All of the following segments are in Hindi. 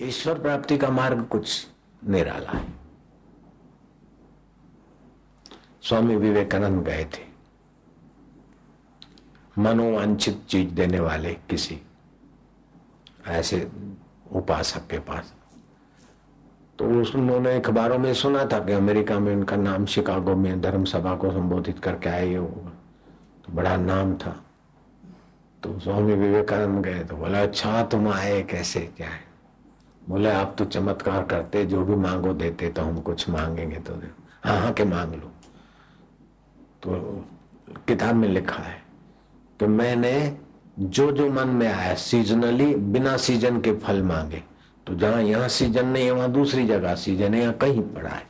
ईश्वर प्राप्ति का मार्ग कुछ निराला है। स्वामी विवेकानंद गए थे। मनोवांछित चीज़ देने वाले किसी ऐसे उपासक के पास। तो उन्होंने अखबारों में सुना था कि अमेरिका में उनका नाम शिकागो में धर्म सभा को संबोधित करके आए ये होगा तो बड़ा नाम था। तो स्वामी विवेकानंद गए तो बोला अच्छा तुम आए कैसे? क्या है? बोले, आप तो चमत्कार करते, जो भी मांगो देते तो हम कुछ मांगेंगे तो हाँ हाँ के मांग लो। तो किताब में लिखा है कि मैंने जो जो मन में आया सीजनली बिना सीज़न के फल मांगे। तो जहाँ यहाँ सीज़न नहीं है वहाँ दूसरी जगह सीज़न है या कहीं पड़ा है।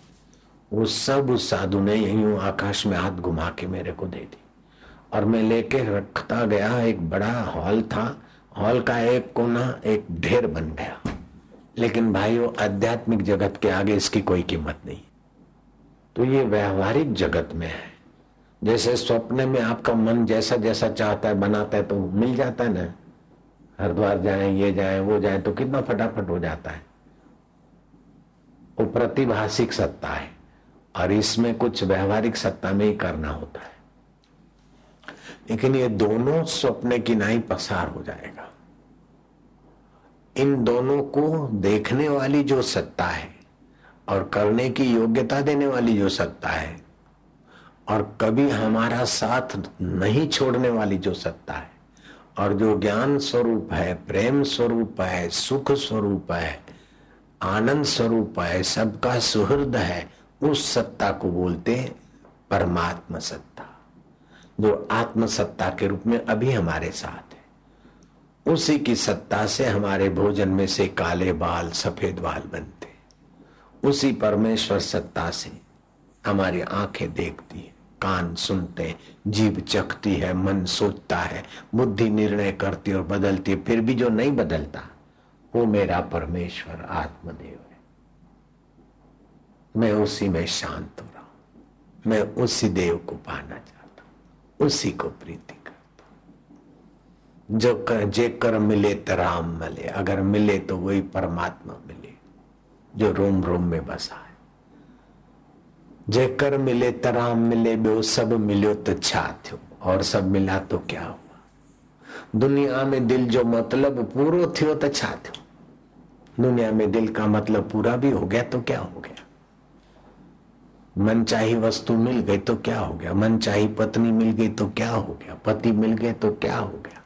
वो सब उस साधु ने यही आकाश में हाथ घुमा के मेरे को दे दी। और मैं लेके रखता गया, एक बड़ा हॉल था। हॉल का एक कोना, एक ढेर बन गया। लेकिन भाइयों, आध्यात्मिक जगत के आगे इसकी कोई कीमत नहीं। तो ये व्यवहारिक जगत में है। जैसे स्वप्न में आपका मन जैसा जैसा चाहता है, बनाता है तो मिल जाता है ना। हरिद्वार जाए, ये जाए, वो जाए तो कितना फटाफट हो जाता है। वो प्रतिभाषिक सत्ता है, और इसमें कुछ व्यवहारिक सत्ता में ही करना होता है। लेकिन ये दोनों स्वप्न की नाई पसार हो जाएगा। इन दोनों को देखने वाली जो सत्ता है और करने की योग्यता देने वाली जो सत्ता है और कभी हमारा साथ नहीं छोड़ने वाली जो सत्ता है और जो ज्ञान स्वरूप है, प्रेम स्वरूप है, सुख स्वरूप है, आनंद स्वरूप है, सबका सुहृद है, उस सत्ता को बोलते परमात्मा सत्ता, जो आत्म सत्ता के रूप में अभी हमारे साथ उसी की सत्ता से हमारे भोजन में से काले बाल, सफ़ेद बाल बनते। उसी परमेश्वर सत्ता से हमारी आँखें देखती है, कान सुनते जीव चखती है, मन सोचता है, बुद्धि निर्णय करती और बदलती है, फिर भी जो नहीं बदलता, वो मेरा परमेश्वर आत्मदेव है। मैं उसी में शांत हो रहा हूँ। मैं उसी देव को पाना चाहता हूँ, उसी को प्रीति जो कर जे कर मिले तो राम मिले, अगर मिले तो वही परमात्मा मिले, जो रोम रोम में बसा है। जेकर मिले, तराम मिले बो सब मिलो तो छा थो और सब मिला तो क्या हुआ? दुनिया में दिल जो मतलब पूरो थियो तो छा थो दुनिया में दिल का मतलब पूरा भी हो गया तो क्या हो गया? मन चाही वस्तु मिल गई तो क्या हो गया? मन चाही पत्नी मिल गई तो क्या हो गया? पति मिल गए तो क्या हो गया?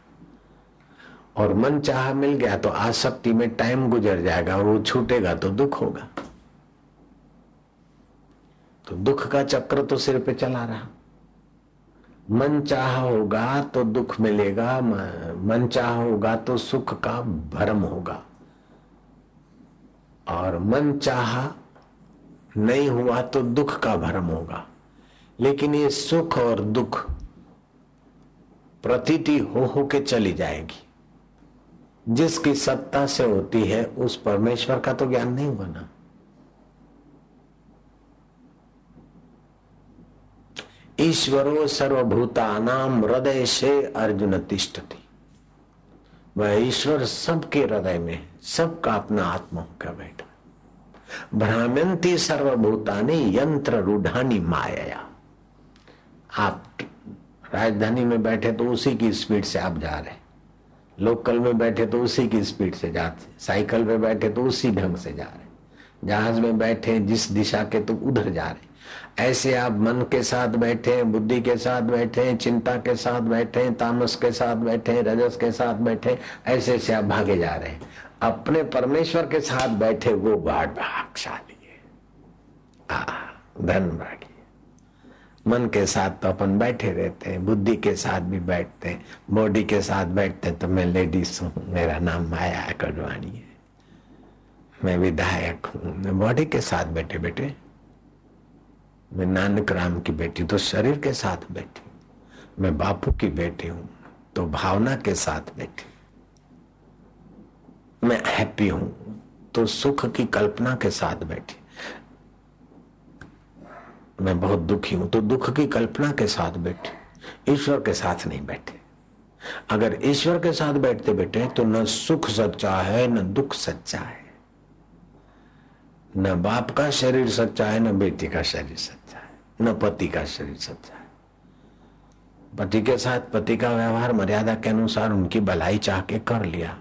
और मन चाह मिल गया तो आसक्ति में टाइम गुजर जाएगा और वो छूटेगा तो दुख होगा। तो दुख का चक्र तो सिर पे चला रहा। मन चाह होगा तो दुख मिलेगा, मन चाह होगा तो सुख का भरम होगा। और मन चाह नहीं हुआ तो दुख का भरम होगा। लेकिन ये सुख और दुख प्रतीति हो हो के चली जाएगी। जिसकी सत्ता से होती है, उस परमेश्वर का तो ज्ञान नहीं बना ईश्वरो सर्वभूता नाम हृदय से अर्जुन तिष्ठति वह ईश्वर सबके हृदय में, सबका अपना आत्मा होकर बैठा। भ्राम्यंती सर्वभूतानी यंत्र रूढ़ानी माया आप राजधानी में बैठे तो उसी की स्पीड से आप जा रहे लोकल में बैठे तो उसी की स्पीड से जाते साइकिल पे बैठे तो उसी ढंग से जा रहे जहाज़ में बैठे जिस दिशा के तो उधर जा रहे ऐसे आप मन के साथ बैठे बुद्धि के साथ बैठे चिंता के साथ बैठे तामस के साथ बैठे रजस के साथ बैठे ऐसे ऐसे आप भागे जा रहे हैं। अपने परमेश्वर के साथ बैठे वो भाग भागशाली है। धन भागी मन के साथ तो अपन बैठे रहते हैं, बुद्धि के साथ भी बैठते हैं बॉडी के साथ बैठते तो मैं लेडीज़ हूँ, मेरा नाम माया कड़वाणी है। मैं विधायक हूँ, मैं बॉडी के साथ बैठे बैठे मैं नानक राम की बेटी तो शरीर के साथ बैठी मैं बापू की बेटी हूँ तो भावना के साथ बैठी मैं हैप्पी हूँ तो सुख की कल्पना के साथ बैठी मैं बहुत दुखी हूँ तो दुख की कल्पना के साथ बैठे, ईश्वर के साथ नहीं बैठे। अगर ईश्वर के साथ बैठते बैठे तो न सुख सच्चा है, न दुख सच्चा है। न बाप का शरीर सच्चा है, न बेटी का शरीर सच्चा है, न पति का शरीर सच्चा है। पति के साथ पति का व्यवहार मर्यादा के अनुसार उनकी भलाई चाह के कर लिया।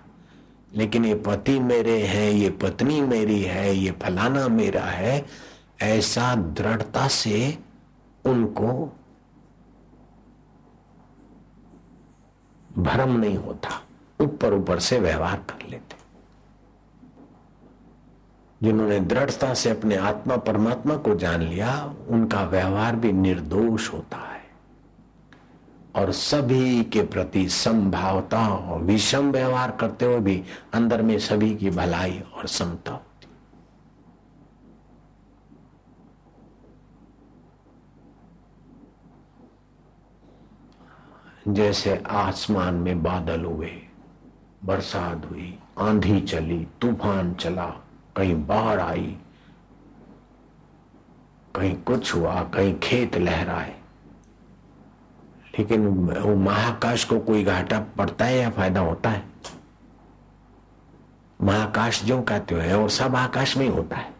लेकिन ये पति मेरे हैं, ये पत्नी मेरी है, ये फलाना मेरा है ऐसा दृढ़ता से उनको भ्रम नहीं होता। ऊपर ऊपर से व्यवहार कर लेते। जिन्होंने दृढ़ता से अपने आत्मा परमात्मा को जान लिया, उनका व्यवहार भी निर्दोष होता है। और सभी के प्रति संभावता और विषम व्यवहार करते हुए भी अंदर में सभी की भलाई और समता होती जैसे आसमान में बादल हुए, बरसात हुई, आंधी चली, तूफ़ान चला, कहीं बाढ़ आई, कहीं कुछ हुआ, कहीं खेत लहराए। लेकिन वो महाकाश को कोई घाटा पड़ता है या फ़ायदा होता है? महाकाश जो कहते हो और सब आकाश में ही होता है।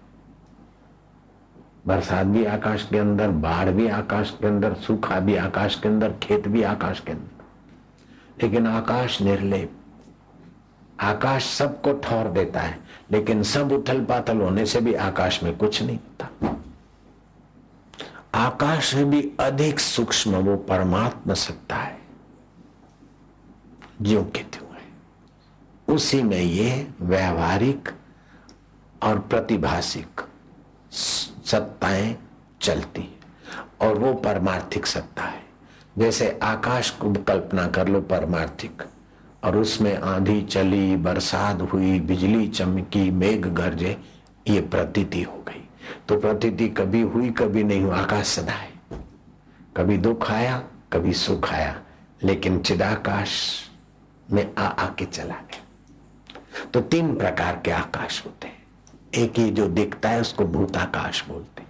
बरसात भी आकाश के अंदर, बाढ़ भी आकाश के अंदर, सूखा भी आकाश के अंदर, खेत भी आकाश के अंदर। लेकिन आकाश निर्लेप। आकाश सबको ठौर देता है, लेकिन सब उथल पाथल होने से भी आकाश में कुछ नहीं होता। आकाश से भी अधिक सूक्ष्म वो परमात्मा सत्ता है ज्यो के है। उसी में ये व्यवहारिक और प्रतिभाषिक सत्ताएँ चलती है और वो परमार्थिक सत्ता है। जैसे आकाश को कल्पना कर लो परमार्थिक, और उसमें आंधी चली, बरसात हुई, बिजली चमकी, मेघ गरजे, ये प्रतीति हो गई। तो प्रतीति कभी हुई, कभी नहीं हुई, आकाश सदा है। कभी दुख आया, कभी सुख आया, लेकिन चिदाकाश में आ, आके चला गया। तो तीन प्रकार के आकाश होते हैं। एक ही जो दिखता है, उसको भूताकाश बोलते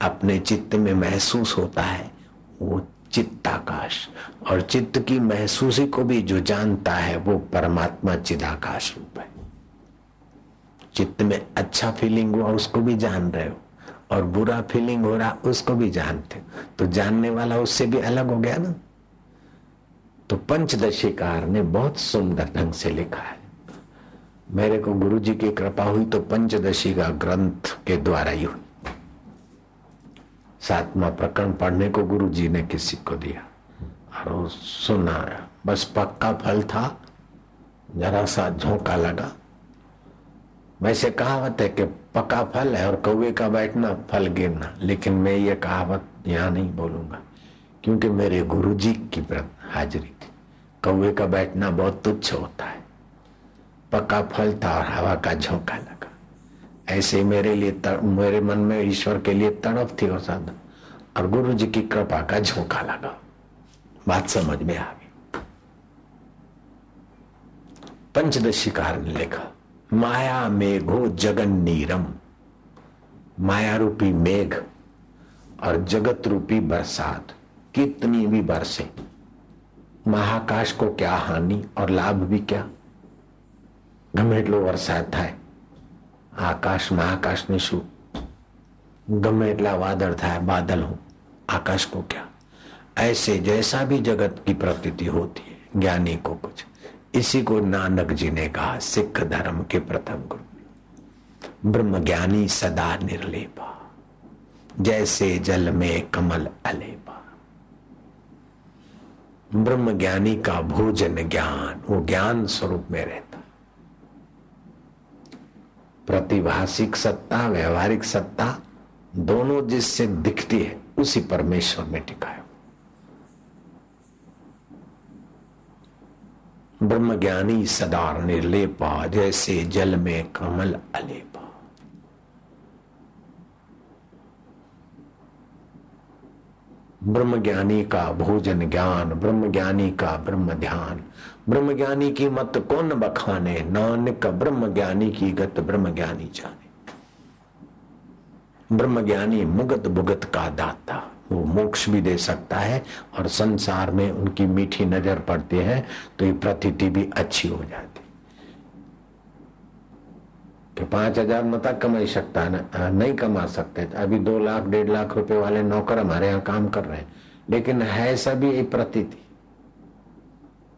अपने चित्त में महसूस होता है, वो चित्ताकाश। और चित्त की महसूसी को भी जो जानता है, वो परमात्मा चिदाकाश रूप है। चित्त में अच्छा फीलिंग हुआ, उसको भी जान रहे हो। और बुरा फीलिंग हो रहा, उसको भी जानते हो। तो जानने वाला उससे भी अलग हो गया ना। तो पंचदशीकार ने बहुत सुंदर ढंग से लिखा है। मेरे को गुरु जी की कृपा हुई तो पंचदशी का ग्रंथ के द्वारा ही हुई। सातवा प्रकरण पढ़ने को गुरु जी ने किसी को दिया। और सुना बस पक्का फल था, जरा सा झोंका लगा। वैसे कहावत है कि पक्का फल है और कौवे का बैठना, फल गिरना। लेकिन मैं ये कहावत यहाँ नहीं बोलूँगा, क्योंकि मेरे गुरु जी की हाजिरी थी। कौवे का बैठना बहुत तुच्छ होता है। पक्का फल था और हवा का झोंका लगा। ऐसे मेरे लिए तर, मेरे मन में ईश्वर के लिए तड़प थी और साधन और गुरु जी की कृपा का झोंका लगा। बात समझ में आ गई। पंचदशीकार ने लिखा माया मेघो जगन नीरम माया रूपी मेघ और जगत रूपी बरसात कितनी भी बरसे। महाकाश को क्या हानि और लाभ भी क्या? ગમે એટલો વરસાદ થાય આકાશમાં આકાશને શું ગમે એટલા વાદળ થાય बादल हो आकाश को क्या ऐसे जैसा भी जगत की प्रकृति होती है ज्ञानी को कुछ इसी को नानक जी ने कहा सिख धर्म के प्रथम गुरु ब्रह्म ज्ञानी सदा निर्लेपा जैसे जल में कमल अलेपा ब्रह्म ज्ञानी का भोजन ज्ञान वो ज्ञान स्वरूप में रहता प्रतिभाषिक सत्ता, व्यवहारिक सत्ता, दोनों जिससे दिखती है, उसी परमेश्वर में टिका है। ब्रह्म ज्ञानी सदार, निर्लेपा, जैसे जल में कमल अलेपा। ब्रह्म ज्ञानी का भोजन ज्ञान ब्रह्म ज्ञानी का ब्रह्म ध्यान ब्रह्म ज्ञानी की मत कौन बखाने? नानक ब्रह्म ज्ञानी की गत ब्रह्म ज्ञानी जाने। ब्रह्म ज्ञानी मुगत भुगत का दाता। वो मोक्ष भी दे सकता है और संसार में उनकी मीठी नज़र पड़ती है तो ये प्रतीति भी अच्छी हो जाती। कि पाँच हज़ार मता कमा सकता है नहीं कमा सकते। अभी दो लाख, डेढ़ लाख रुपए वाले नौकर हमारे यहाँ काम कर रहे हैं। लेकिन है सभी प्रतीति।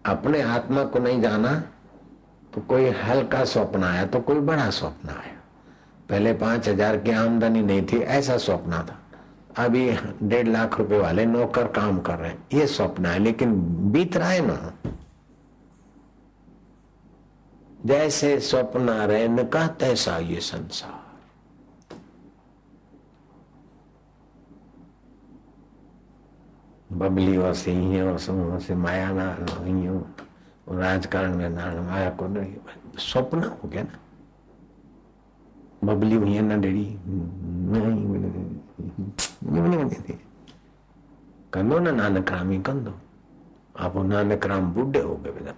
अपने आत्मा को नहीं जाना तो कोई हल्का स्वप्न आया तो कोई बड़ा स्वप्न आया। पहले पाँच हज़ार की आमदनी नहीं थी, ऐसा स्वप्न था। अभी डेढ़ लाख रुपए वाले नौकर काम कर रहे हैं, ये स्वप्न है, लेकिन बीत रहा है ना। जैसे स्वप्न रहन का तैसा ये संसार। बबली वसी वसे माया ना राजकारण में नारायण माया को नहीं, स्वप्न हो गया ना। बबली हुई ना डेड़ी? कंदो ना नानक रामी, कंदो। आप नानक राम बुढ़े हो गए, बेटा।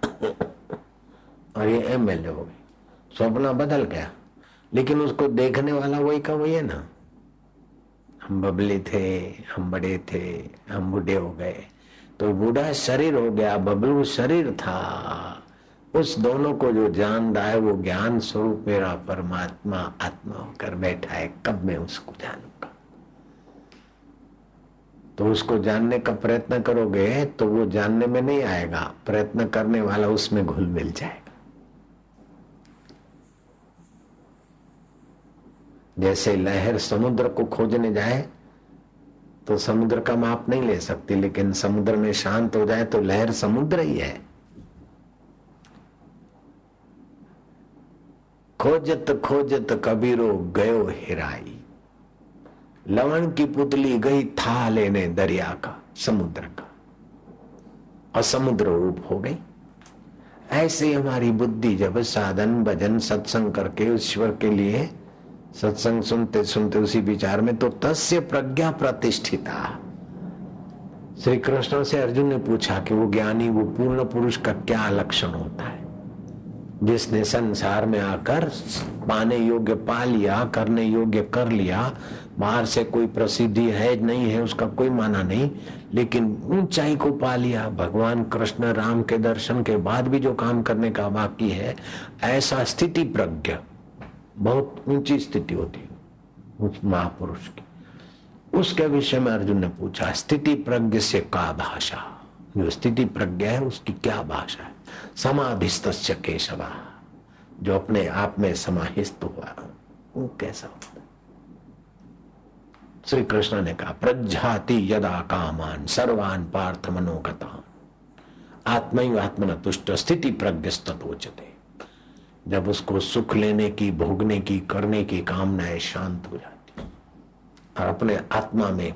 और ये एमएलए हो गए। सपना बदल गया। लेकिन उसको देखने वाला वही का वही है ना। हम बबले थे, हम बड़े थे, हम बूढ़े हो गए। तो बूढ़ा शरीर हो गया, बबलू शरीर था। उस दोनों को जो जान रहा है, वो ज्ञान स्वरूप मेरा परमात्मा आत्मा होकर बैठा है। कब मैं उसको जानूँगा? तो उसको जानने का प्रयत्न करोगे तो वो जानने में नहीं आएगा। प्रयत्न करने वाला उसमें घुल मिल जाएगा। जैसे लहर समुद्र को खोजने जाए तो समुद्र का माप नहीं ले सकती, लेकिन समुद्र में शांत हो जाए तो लहर समुद्र ही है। खोजत खोजत कबीरो गयो हिराई, लवण की पुतली गई था लेने दरिया का, समुद्र का। और समुद्र रूप हो गई। ऐसे हमारी बुद्धि जब साधन भजन सत्संग करके ईश्वर के लिए सत्संग सुनते सुनते उसी विचार में तो तस्य प्रज्ञा प्रतिष्ठिता। श्री कृष्ण से अर्जुन ने पूछा कि वो ज्ञानी, वो पूर्ण पुरुष का क्या लक्षण होता है? जिसने संसार में आकर पाने योग्य पा लिया, करने योग्य कर लिया, बाहर से कोई प्रसिद्धि है, नहीं है, उसका कोई माना नहीं, लेकिन ऊंचाई को पा लिया। भगवान कृष्ण राम के दर्शन के बाद भी जो काम करने का बाकी है, ऐसा स्थिति प्रज्ञा। बहुत ऊँची स्थिति होती है उस महापुरुष की। उसके विषय में अर्जुन ने पूछा, स्थिति प्रज्ञ से का भाषा? जो स्थिति प्रज्ञा है, उसकी क्या भाषा है? समाधिस्त केशवा। जो अपने आप में समाहित हुआ, वो कैसा होता श्री कृष्ण ने कहा, प्रज्ञाति यदा कामान, सर्वान पार्थ मनोगता आत्म आत्मन तुष्ट स्थिति प्रज्ञस्तोचते जब उसको सुख लेने की, भोगने की, करने की कामनाएँ शांत हो जाती। और अपने आत्मा में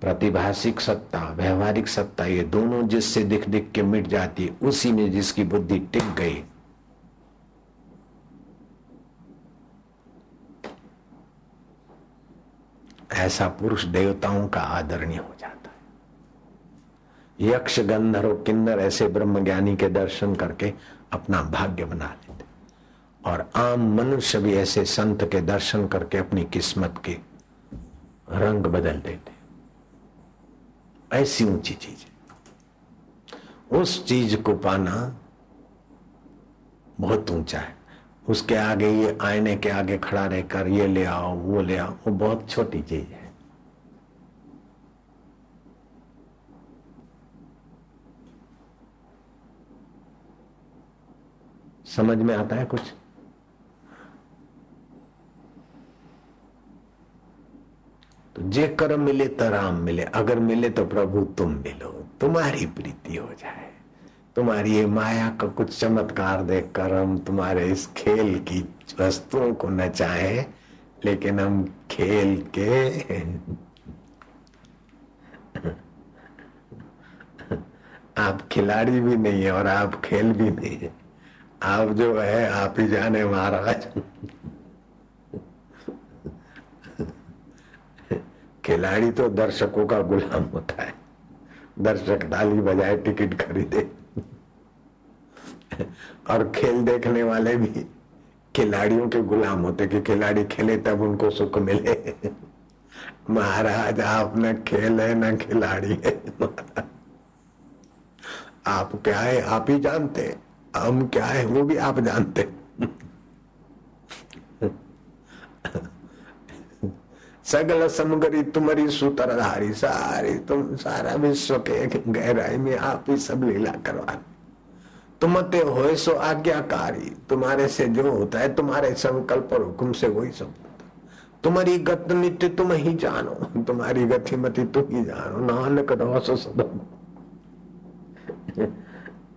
प्रतिभाषिक सत्ता, व्यवहारिक सत्ता, ये दोनों जिससे दिख दिख के मिट जाती, उसी में जिसकी बुद्धि टिक गई। ऐसा पुरुष देवताओं का आदरणीय हो जाता है। यक्ष गंधर्व किन्नर ऐसे ब्रह्म ज्ञानी के दर्शन करके अपना भाग्य बना लेते। और आम मनुष्य भी ऐसे संत के दर्शन करके अपनी किस्मत के रंग बदल देते। ऐसी ऊँची चीज़ उस चीज़ को पाना बहुत ऊँचा है। उसके आगे ये आईने के आगे खड़ा रहकर ये ले आओ, वो ले आओ, वो बहुत छोटी चीज़ है। समझ में आता है कुछ? तो जे कर्म मिले तो राम मिले। अगर मिले तो प्रभु, तुम मिलो। तुम्हारी प्रीति हो जाए। तुम्हारी ये माया का कुछ चमत्कार देखकर हम तुम्हारे इस खेल की वस्तुओं को न चाहे, लेकिन हम खेल के आप खिलाड़ी भी नहीं है और आप खेल भी नहीं है। आप जो है, आप ही जाने महाराज। खिलाड़ी तो दर्शकों का गुलाम होता है। दर्शक ताली बजाए टिकट खरीदे। और खेल देखने वाले भी खिलाड़ियों के गुलाम होते कि खिलाड़ी खेले तब उनको सुख मिले। महाराज, आप न खेल है, न खिलाड़ी है। आप क्या है? आप ही जानते हैं। हम क्या है, वो भी आप जानते सगल समगरी तुम्हारी सूत्रधारी, सारी तुम सारा विश्व के गहराई में आप ही सब लीला करवा तुमते हो सो आज्ञाकारी, तुम्हारे से जो होता है, तुम्हारे संकल्प और हुक्म से वही सब तुम्हारी गत नित्य तुम ही जानो, तुम्हारी गति मति तुम ही जानो, नानक रहो सो सदम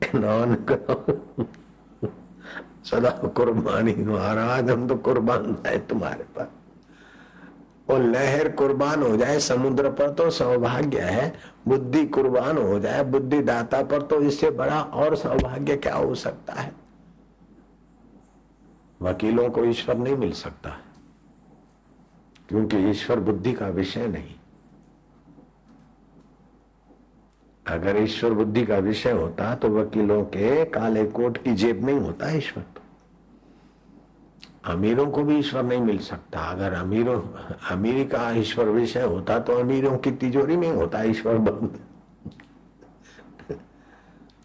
सदा नानक सदा कुर्बानी महाराज हम तो कुर्बान है तुम्हारे पास। और लहर कुर्बान हो जाए, समुद्र पर तो सौभाग्य है, बुद्धि कुर्बान हो जाए, बुद्धि दाता पर तो इससे बड़ा और सौभाग्य क्या हो सकता है? वकीलों को ईश्वर नहीं मिल सकता, क्योंकि ईश्वर बुद्धि का विषय नहीं। अगर ईश्वर बुद्धि का विषय होता तो वकीलों के काले कोट की जेब में ही होता ईश्वर तो। अमीरों को भी ईश्वर नहीं मिल सकता। अगर अमीरों, अमीरी का ईश्वर विषय होता तो अमीरों की तिजोरी में होता ईश्वर बंद।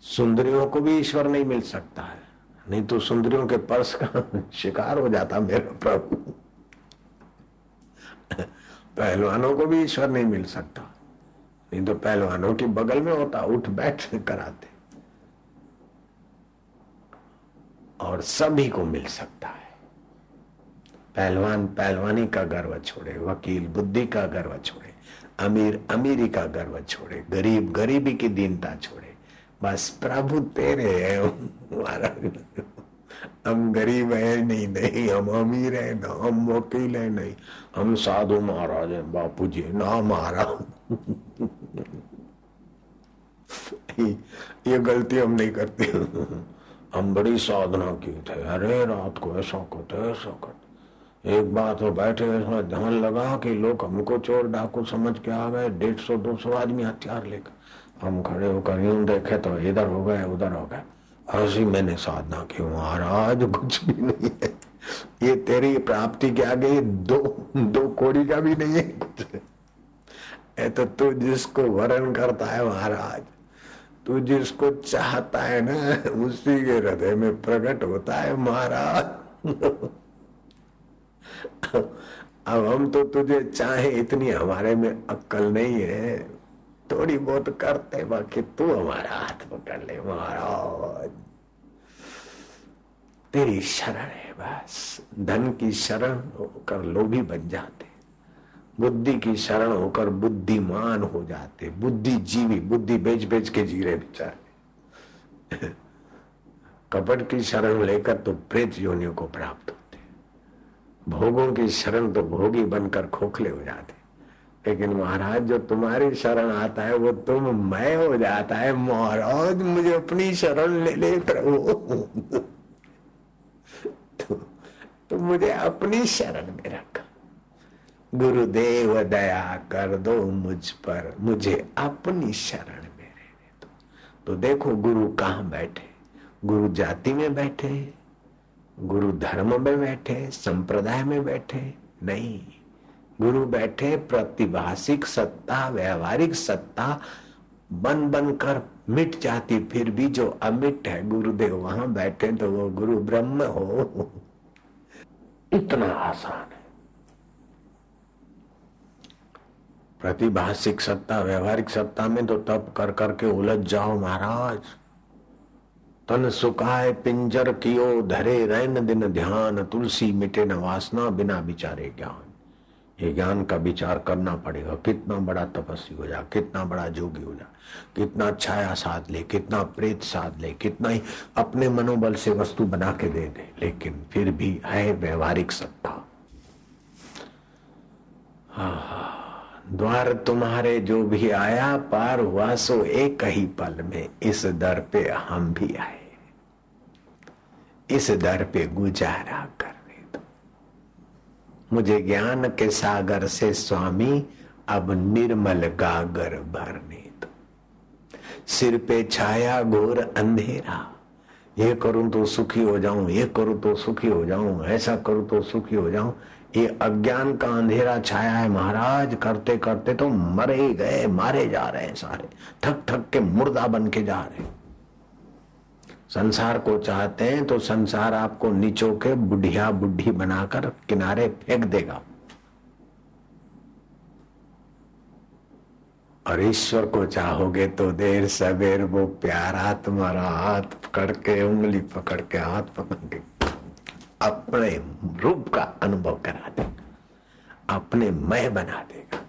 सुंदरियों को भी ईश्वर नहीं मिल सकता है। नहीं तो सुंदरियों के पर्स का शिकार हो जाता मेरा प्रभु। पहलवानों को भी ईश्वर नहीं मिल सकता। नहीं तो पहलवानों के बगल में होता, उठ बैठ कराते। और सभी को मिल सकता है। पहलवान पहलवानी का गर्व छोड़े, वकील बुद्धि का गर्व छोड़े, अमीर अमीरी का गर्व छोड़े, गरीब गरीबी की दीनता छोड़े। बस प्रभु तेरे है हम गरीब है, नहीं नहीं, हम अमीर है, ना हम वकील है, नहीं। हम साधु महाराज है बापू जी ना महाराज। ये गलती हम नहीं करते। हम बड़ी साधना की थे। अरे, रात को ऐसा करते ऐसा करते। एक बात हो बैठे इसमें ध्यान लगा कि लोग हमको चोर डाकू समझ के आ गए, डेढ़ सौ, दो सौ आदमी हथियार लेकर। हम खड़े होकर यूँ देखे तो इधर हो गए, उधर हो गए। ऐसी मैंने साधना की महाराज, कुछ भी नहीं है। ये तेरी प्राप्ति के आगे दो दो कोड़ी का भी नहीं है कुछ। है तो तू जिसको वरण करता है महाराज, तू जिसको चाहता है ना, उसी के हृदय में प्रकट होता है महाराज। अब हम तो तुझे चाहे इतनी, हमारे में अक्कल नहीं है। थोड़ी बहुत करते, बाकी तू हमारा हाथ पकड़ ले महाराज। तेरी शरण है बस, धन की शरण होकर लोभी बन जाते। बुद्धि की शरण होकर बुद्धिमान हो जाते बुद्धि जीवी बुद्धि बेच बेच के जी रहे बेचारे। कपट की शरण लेकर तो प्रेत योनियों को प्राप्त होते। भोगों की शरण तो भोगी बनकर खोखले हो जाते। लेकिन महाराज जो तुम्हारी शरण आता है वो तुम मैं हो जाता है। महाराज मुझे अपनी शरण ले ले प्रभु। तो, तो मुझे अपनी शरण में रखा। गुरुदेव दया कर दो मुझ पर। मुझे अपनी शरण में रहने दो। तो देखो, गुरु कहाँ बैठे? गुरु जाति में बैठे? गुरु धर्म में बैठे? संप्रदाय में बैठे? नहीं। गुरु बैठे प्रतिभाषिक सत्ता, व्यवहारिक सत्ता बन बन कर मिट जाती, फिर भी जो अमिट है, गुरुदेव वहाँ बैठे तो वो गुरु ब्रह्म हो। इतना आसान है। प्रतिभाषिक सत्ता, व्यवहारिक सत्ता में तो तप कर करके उलझ जाओ महाराज। तन सुखाए पिंजर कियो, धरे रैन दिन ध्यान, तुलसी मिटे न वासना बिना विचारे ज्ञान। ये ज्ञान का विचार करना पड़ेगा, कितना बड़ा तपस्वी हो जा, कितना बड़ा जोगी हो जा, कितना छाया साध ले, कितना प्रेत साध ले, कितना ही अपने मनोबल से वस्तु बना के दे दे, लेकिन फिर भी है व्यवहारिक सत्ता। द्वार तुम्हारे जो भी आया, पार हुआ, सो एक ही पल में इस दर पे हम भी आए। इस दर पे गुजारा कर मुझे ज्ञान के सागर से स्वामी, अब निर्मल गागर भरने दो। सिर पे छाया घोर अंधेरा। ये करूँ तो सुखी हो जाऊँ, ये करूँ तो सुखी हो जाऊँ, ऐसा करूँ तो सुखी हो जाऊँ ये अज्ञान का अंधेरा छाया है महाराज। करते करते तो मरे ही गए, मारे जा रहे हैं सारे। थक थक के मुर्दा बन के जा रहे संसार को चाहते हैं तो संसार आपको नीचो के बुढ़िया, बुढ़ी बनाकर किनारे फेंक देगा। और ईश्वर को चाहोगे तो देर सवेर वो प्यारा तुम्हारा हाथ पकड़ के, उंगली पकड़ के हाथ पकड़ के अपने रूप का अनुभव करा देगा अपने मय बना देगा।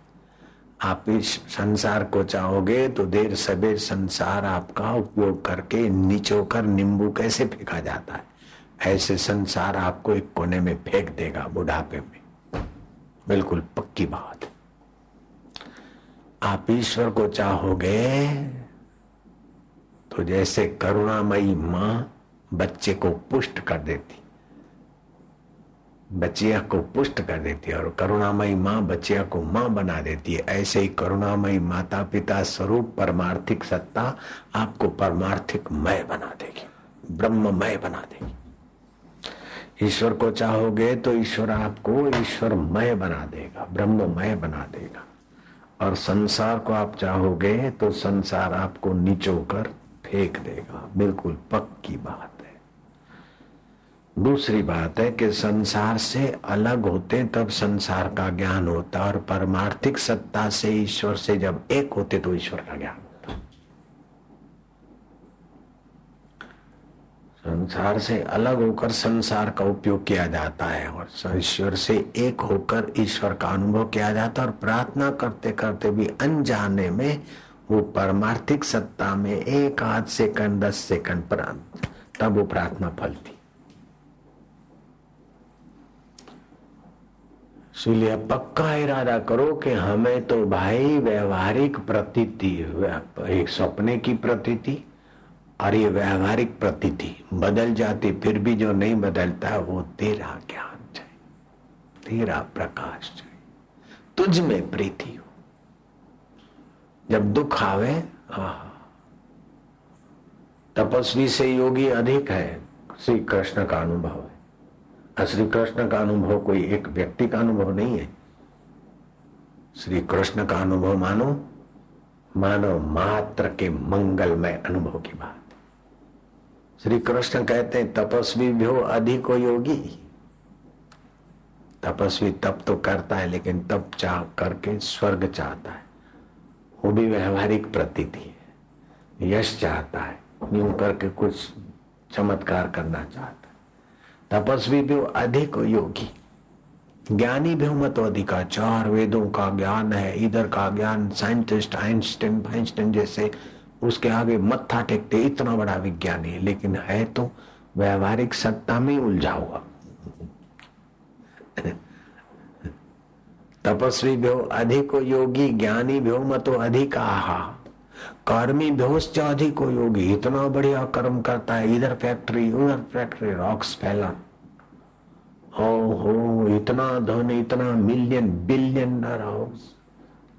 आप इस संसार को चाहोगे तो देर सवेर संसार आपका उपयोग करके निचोकर नींबू कैसे फेंका जाता है? ऐसे संसार आपको एक कोने में फेंक देगा बुढ़ापे में। बिल्कुल पक्की बात। आप ईश्वर को चाहोगे तो जैसे करुणामयी माँ बच्चे को पुष्ट कर देती बच्चिया को पुष्ट कर देती है और करुणामयी माँ बच्चिया को माँ बना देती है। ऐसे ही करुणामयी माता पिता स्वरूप परमार्थिक सत्ता आपको परमार्थिक मय बना देगी। ब्रह्ममय बना देगी। ईश्वर को चाहोगे तो ईश्वर आपको ईश्वरमय बना देगा, ब्रह्ममय बना देगा। और संसार को आप चाहोगे तो संसार आपको नीचो कर फेंक देगा। बिल्कुल पक्की बात। दूसरी बात है कि संसार से अलग होते तब संसार का ज्ञान होता और परमार्थिक सत्ता से ईश्वर से जब एक होते तो ईश्वर का ज्ञान होता संसार से अलग होकर संसार का उपयोग किया जाता है और ईश्वर से एक होकर ईश्वर का अनुभव किया जाता है। और प्रार्थना करते करते भी अनजाने में वो परमार्थिक सत्ता में एक आध सेकंड, दस सेकंड पर तब वो प्रार्थना फलती इसलिए पक्का इरादा करो कि हमें तो भाई व्यवहारिक प्रतीति एक सपने की प्रतीति और ये व्यवहारिक प्रतीति बदल जाती, फिर भी जो नहीं बदलता, वो तेरा ज्ञान चाहिए तेरा प्रकाश चाहिए तुझ में प्रीति हो। जब दुख आवे तपस्वी से योगी अधिक है। श्री कृष्ण का अनुभव। श्री कृष्ण का अनुभव कोई एक व्यक्ति का अनुभव नहीं है। श्री कृष्ण का अनुभव मानो मानो मात्र के मंगलमय अनुभव की बात। श्री कृष्ण कहते हैं, तपस्वी भी हो, अधिक योगी। तपस्वी तप तो करता है, लेकिन तप चाह करके स्वर्ग चाहता है। वो भी व्यवहारिक प्रतीति है। यश चाहता है, यूँ करके कुछ चमत्कार करना चाहता तपस्वी भी अधिक योगी। ज्ञानी भी मत अधिका चार वेदों का ज्ञान है, इधर का ज्ञान, साइंटिस्ट आइंस्टाइन फाइंस्टाइन जैसे, उसके आगे मत्था टेकते इतना बड़ा विज्ञानी है लेकिन है तो व्यवहारिक सत्ता में उलझा हुआ। तपस्वी भ्यो अधिक योगी, ज्ञानी भ्यो मतो अधिक आहा। कर्मी बेहोश को योगी इतना बढ़िया कर्म करता है, इधर फैक्ट्री उधर फैक्ट्री रॉक्स फैला। ओ हो इतना धन, इतना मिलियन बिलियन हाउस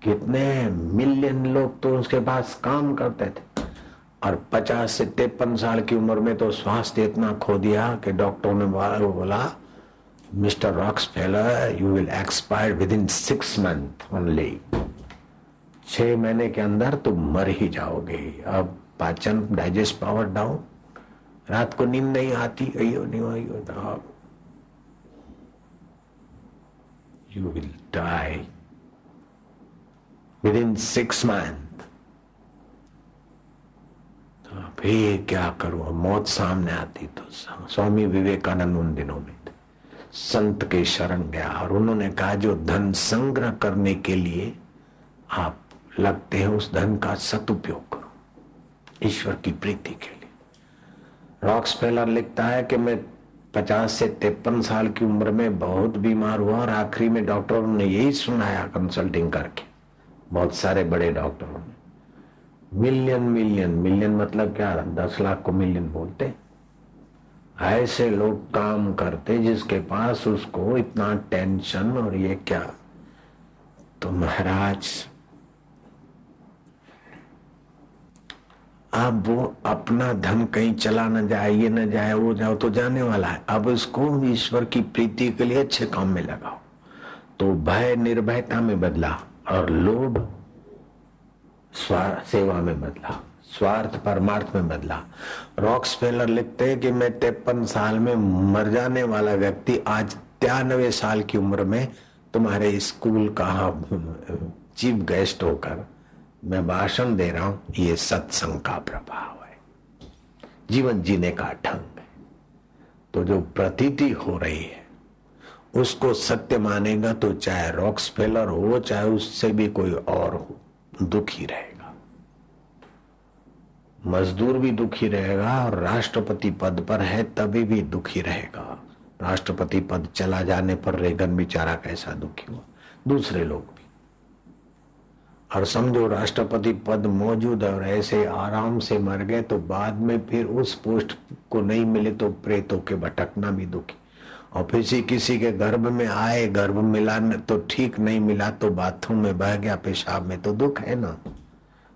कितने मिलियन लोग तो उसके पास काम करते थे। और पचास से तिरपन साल की उम्र में तो स्वास्थ्य इतना खो दिया कि डॉक्टर ने बोला, mister Rockefeller you will expire within six month only छह महीने के अंदर तुम मर ही जाओगे। अब पाचन डाइजेस्ट पावर डाउन रात को नींद नहीं आती। अयो नहीं, अयो you will die within six month फिर क्या करूँ? मौत सामने आती तो स्वामी विवेकानंद उन दिनों में संत के शरण गया और उन्होंने कहा, जो धन संग्रह करने के लिए आप लगते हैं उस धन का सदुपयोग करो। ईश्वर की प्रीति के लिए। रॉक्स फेलर लिखता है कि मैं पचास से तिरपन साल की उम्र में बहुत बीमार हुआ और आखिरी में डॉक्टरों ने यही सुनाया कंसल्टिंग करके। बहुत सारे बड़े डॉक्टरों ने। मिलियन मिलियन मिलियन मतलब क्या? दस लाख को मिलियन बोलते ऐसे लोग काम करते जिसके पास उसको इतना टेंशन और ये क्या? तो महाराज अब वो अपना धन कहीं चला न जाए, ये न जाए, वो जाओ तो जाने वाला है। अब इसको ईश्वर की प्रीति के लिए अच्छे काम में लगाओ। तो भय निर्भयता में बदला और लोभ सेवा में बदला स्वार्थ परमार्थ में बदला रॉक्स फेलर लिखते हैं कि मैं तिरपन साल में मर जाने वाला व्यक्ति आज तिरानवे साल की उम्र में तुम्हारे स्कूल का चीफ गेस्ट होकर मैं भाषण दे रहा हूँ, ये सत्संग का प्रभाव है। जीवन जीने का ढंग है। तो जो प्रतीति हो रही है, उसको सत्य मानेगा तो चाहे रॉक्स फेलर हो, चाहे उससे भी कोई और हो, दुखी रहेगा। मजदूर भी दुखी रहेगा और राष्ट्रपति पद पर है, तभी भी दुखी रहेगा। राष्ट्रपति पद चला जाने पर रेगन बेचारा कैसा दुखी हुआ। दूसरे लोग भी। और समझो राष्ट्रपति पद मौजूद और ऐसे आराम से मर गए तो बाद में फिर उस पोस्ट को नहीं मिले तो प्रेतों के भटकना भी दुखी। और फिर किसी के गर्भ में आए, गर्भ मिला तो ठीक नहीं मिला तो बाथरूम में बह गया, पेशाब में तो दुख है ना?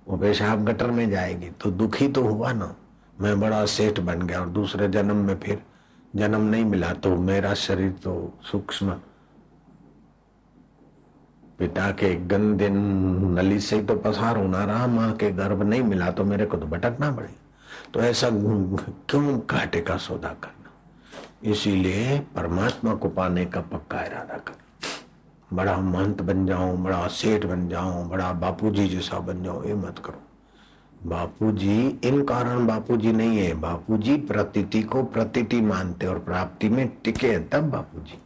वो पेशाब गटर में जाएगी तो दुखी तो हुआ ना? मैं बड़ा सेठ बन गया और दूसरे जन्म में फिर जन्म नहीं मिला तो मेरा शरीर तो सूक्ष्म पिता के गंदे नली से तो पसार होना रहा माँ के गर्भ नहीं मिला तो मेरे को तो भटकना पड़े। तो ऐसा क्यों घाटे का सौदा करना? इसीलिए परमात्मा को पाने का पक्का इरादा कर। बड़ा महंत बन जाऊँ, बड़ा सेठ बन जाऊँ, बड़ा बापूजी जैसा बन जाऊँ, ये मत करो। बापूजी, इन कारण बापूजी नहीं है। बापूजी प्रतीति को प्रतीति मानते और प्राप्ति में टिके तब बापूजी।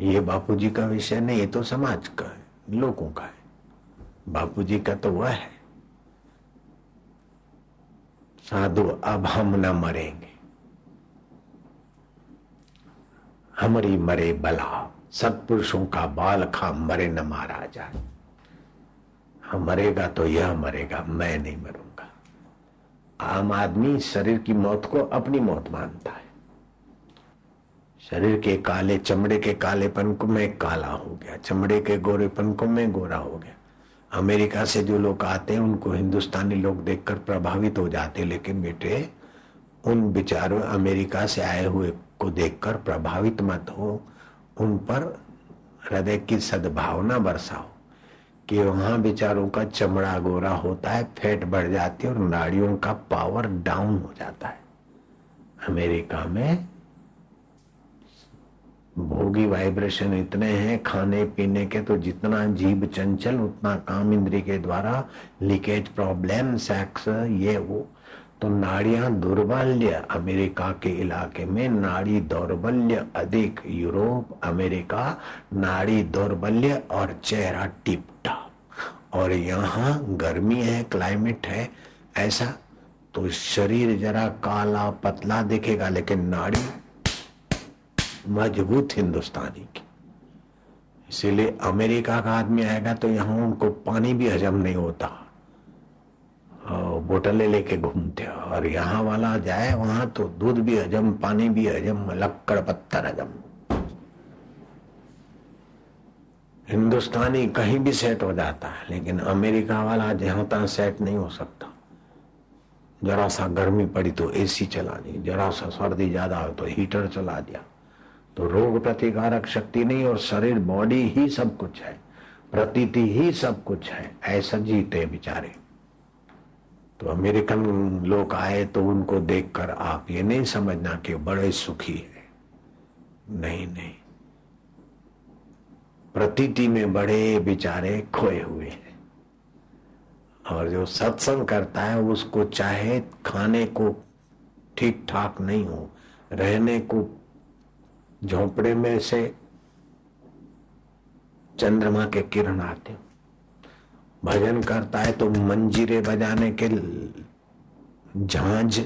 ये बापूजी का विषय नहीं, ये तो समाज का है, लोगों का है। बापूजी का तो वह है। साधु, अब हम न मरेंगे। हमारी मरे बला, सत्पुरुषों का बाल खा मरे न मारा जाए। हम मरेगा तो यह मरेगा, मैं नहीं मरूँगा। आम आदमी शरीर की मौत को अपनी मौत मानता है। शरीर के काले, चमड़े के कालेपन को मैं काला हो गया। चमड़े के गोरेपन को मैं गोरा हो गया। अमेरिका से जो लोग आते हैं, उनको हिंदुस्तानी लोग देखकर प्रभावित हो जाते लेकिन बेटे, उन विचारों अमेरिका से आए हुए को देखकर प्रभावित मत हो। उन पर हृदय की सद्भावना बरसाओ कि वहाँ विचारों का चमड़ा गोरा होता है, फैट बढ़ जाती है और नाड़ियों का पावर डाउन हो जाता है। अमेरिका में भोगी वाइब्रेशन इतने हैं, खाने, पीने के तो जितना जीव चंचल, उतना काम इंद्री के द्वारा लीकेज प्रॉब्लम सेक्स ये वो। तो नाड़ियाँ दुर्बल्य अमेरिका के इलाके में, नाड़ी दौर्बल्य अधिक यूरोप, अमेरिका, नाड़ी दौर्बल्य और चेहरा टिपटा। और यहाँ गर्मी है क्लाइमेट है, ऐसा। तो शरीर जरा काला पतला दिखेगा, लेकिन नाड़ी मज़बूत हिंदुस्तानी की। इसीलिए अमेरिका का आदमी आएगा तो यहाँ उनको पानी भी हजम नहीं होता। बोतलें लेके घूमते और यहाँ वाला जाए, वहाँ तो दूध भी हजम, पानी भी हजम, लक्कड़ पत्थर हजम। हिंदुस्तानी कहीं भी सेट हो जाता है, लेकिन अमेरिका वाला जहाँ तहां सेट नहीं हो सकता। जरा सा गर्मी पड़ी तो एसी चला दी, जरा सा सर्दी ज़्यादा हो तो हीटर चला दिया। तो रोग प्रतिकारक शक्ति नहीं और शरीर बॉडी ही सब कुछ है। प्रतीति ही सब कुछ है। ऐसा जीते बेचारे। तो अमेरिकन लोग आए तो उनको देखकर आप ये नहीं समझना कि बड़े सुखी है। नहीं नहीं। प्रतीति में बड़े बेचारे खोए हुए हैं। और जो सत्संग करता है, उसको चाहे खाने को ठीक ठाक नहीं हो, रहने को झोपड़े में से चंद्रमा के किरण आते भजन करता है तो मंजीरे बजाने के झांझ,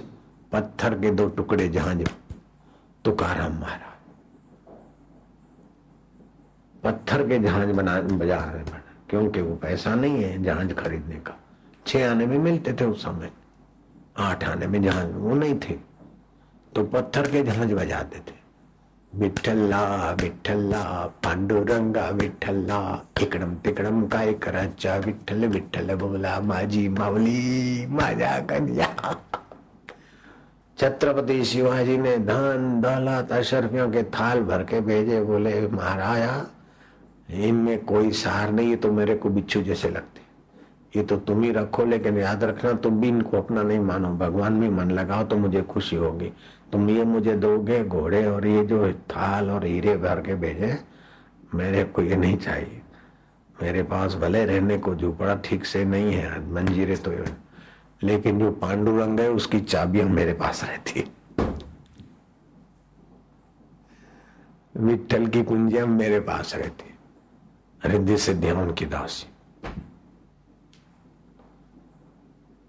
पत्थर के दो टुकड़े झांझ, तुकाराम महाराज। पत्थर के झांझ बना, बजा रहे बना क्योंकि वो पैसा नहीं है झांझ खरीदने का। छह आने में मिलते थे उस समय। आठ आने में झांझ, वो नहीं थे। तो पत्थर के झांझ बजाते थे। विठ्ठला विठ्ठला पांडुरंगा विठ्ठला इकडम तिकडम काय करायच्या विठ्ठल विठ्ठल बोला माझी मावली माझ्या कन्या छत्रपति शिवाजी ने धन दौलत अशरफियों के थाल भर के भेजे बोले महाराया इनमें कोई सार नहीं है तो मेरे को बिच्छू जैसे लगते ये तो तुम ही रखो, लेकिन याद रखना, तुम भी इनको अपना नहीं मानो। भगवान भी मन लगाओ तो मुझे खुशी होगी। तुम ये मुझे दोगे घोड़े और ये जो थाल और हीरे भर के भेजे, मेरे को ये नहीं चाहिए। मेरे पास भले रहने को झूपड़ा ठीक से नहीं है, मंजीरे तो ये, लेकिन जो पांडुरंग है, उसकी चाबियाँ मेरे पास रहती विठल की कुंजियाँ मेरे पास रहती रिद्धि सिद्धियाँ की दासी।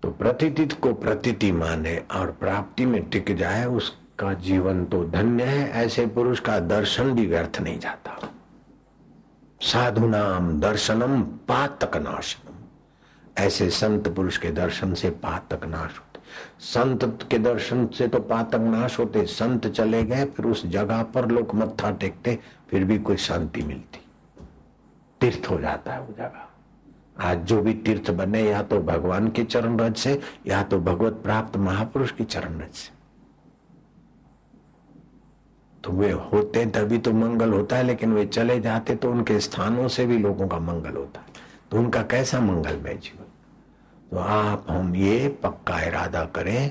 तो प्रतिदित को प्रतिति माने और प्राप्ति में टिक जाए, उसका जीवन तो धन्य है, ऐसे पुरुष का दर्शन भी व्यर्थ नहीं जाता। साधु नाम दर्शनम, पातक नाशनम। ऐसे संत पुरुष के दर्शन से पातक नाश होते। संत के दर्शन से तो पातक नाश होते। संत चले गए, फिर उस जगह पर लोग मत्था टेकते, फिर भी कोई शांति मिलती। तीर्थ हो जाता है वो जगह। आज जो भी तीर्थ बने या तो भगवान के चरण रज से या तो भगवत प्राप्त महापुरुष की चरण रज से। तो वे होते तभी तो मंगल होता है, लेकिन वे चले जाते तो उनके स्थानों से भी लोगों का मंगल होता है। तो उनका कैसा मंगल मंगलमय जीवन? तो आप, हम ये पक्का इरादा करें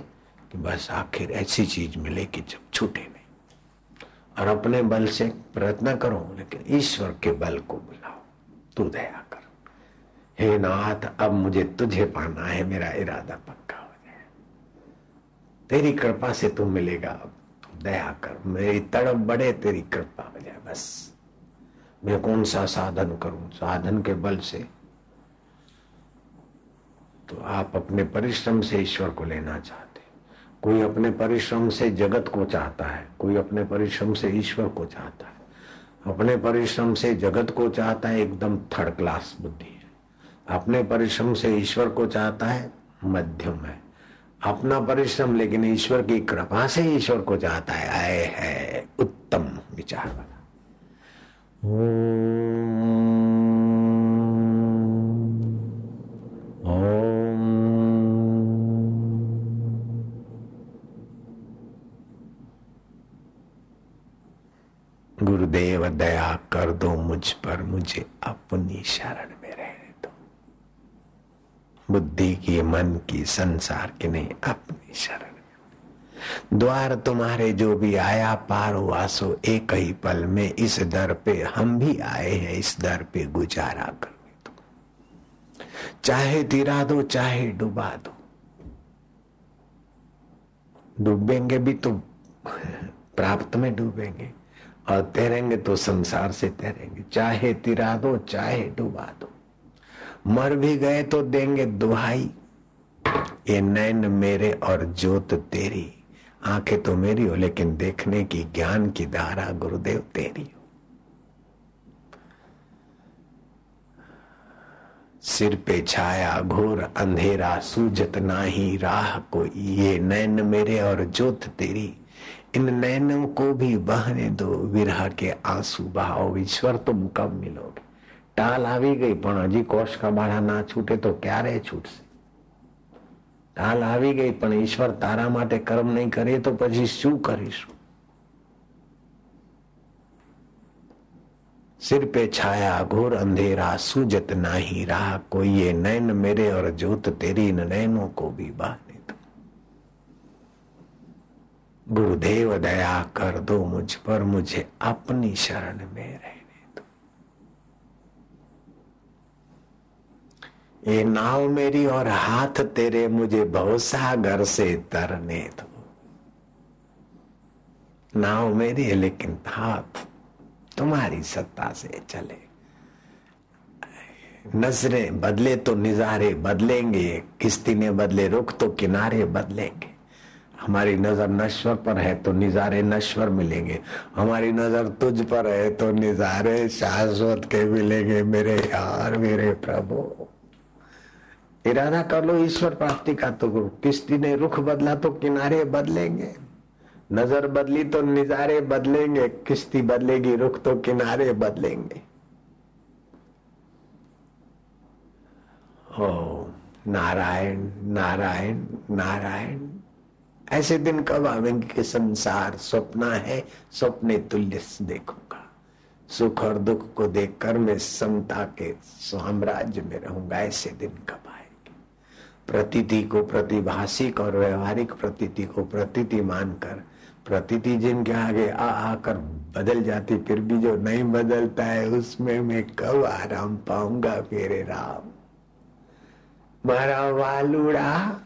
कि बस आखिर ऐसी चीज़ मिले कि जब छूटे नहीं। और अपने बल से प्रयत्न करो, लेकिन ईश्वर के बल को बुलाओ तू दया हे नाथ, अब मुझे तुझे पाना है, मेरा इरादा पक्का हो जाए। तेरी कृपा से तू मिलेगा अब। दया कर, मेरी तड़प बढ़े तेरी कृपा हो जाए, बस। मैं कौन सा साधन करूँ? साधन के बल से। तो आप अपने परिश्रम से ईश्वर को लेना चाहते कोई अपने परिश्रम से जगत को चाहता है, कोई अपने परिश्रम से ईश्वर को चाहता है। अपने परिश्रम से जगत को चाहता है, एकदम थर्ड क्लास बुद्धि अपने परिश्रम से ईश्वर को चाहता है, मध्यम है। अपना परिश्रम, लेकिन ईश्वर की कृपा से ईश्वर को चाहता है। आए है, उत्तम विचार वाला। गुरुदेव, दया कर दो मुझ पर, मुझे अपनी शरण बुद्धि की, मन की, संसार की नहीं, अपनी शरण। द्वार तुम्हारे जो भी आया, पार हुआ, सो एक ही पल में इस दर पे हम भी आए हैं, इस दर पे गुजारा करने दो चाहे तिरा दो, चाहे डुबा दो। डूबेंगे भी तो प्राप्त में डूबेंगे, और तैरेंगे तो संसार से तैरेंगे। चाहे तिरा दो, चाहे डुबा दो। मर भी गए तो देंगे दुहाई। ये नैन मेरे और जोत तेरी। आँखें तो मेरी हो, लेकिन देखने की ज्ञान की धारा गुरुदेव तेरी हो। सिर पे छाया घोर, अंधेरा सूझत नाही राह को ये नैन मेरे और जोत तेरी। इन नैनों को भी बहने दो। विरह के आँसू बहाओ, ईश्वर तुम कब मिलोगे टाल આવી ગઈ પણ હજી કોષ કબાળા ના છૂટે તો ક્યારે છૂટશે ટાલ આવી ગઈ પણ ઈશ્વર તારા માટે કર્મ નહીં કરે તો પછી શું કરીશું सिर पे छाया घोर अंधेरा सूजत नाही रहा कोई ये नैन मेरे और जोत तेरी इन नैनों को भी बहने गुरुदेव दया कर दो मुझ पर मुझे अपनी शरण में रहने ये नाव मेरी और हाथ तेरे मुझे घर से तरने दो। नाव मेरी है, लेकिन हाथ तुम्हारी सत्ता से चले। नज़रें बदले तो निजारे बदलेंगे, किस्ती ने बदले रुख तो किनारे बदलेंगे। हमारी नज़र नश्वर पर है तो निजारे नश्वर मिलेंगे। हमारी नज़र तुझ पर है तो निजारे शाश्वत के मिलेंगे। मेरे यार, मेरे प्रभु। इरादा कर लो, ईश्वर प्राप्ति का तो गुरु किश्ती ने रुख बदला तो किनारे बदलेंगे। नज़र बदली तो निजारे बदलेंगे। किश्ती बदलेगी, रुख तो किनारे बदलेंगे। ओ, नारायण नारायण नारायण। ऐसे दिन कब आवेंगे कि संसार स्वप्न है स्वप्ने तुल्य देखूँगा। सुख और दुख को देखकर मैं समता के साम्राज्य में रहूँगा। ऐसे दिन कब प्रतीति को प्रतिभाषिक और व्यवहारिक प्रतीति को प्रतीति मानकर, प्रतीति जिनके आगे आ आकर बदल जाती, फिर भी जो नहीं बदलता है, उसमें मैं कब आराम पाऊँगा मेरे राम। मारा वालुड़ा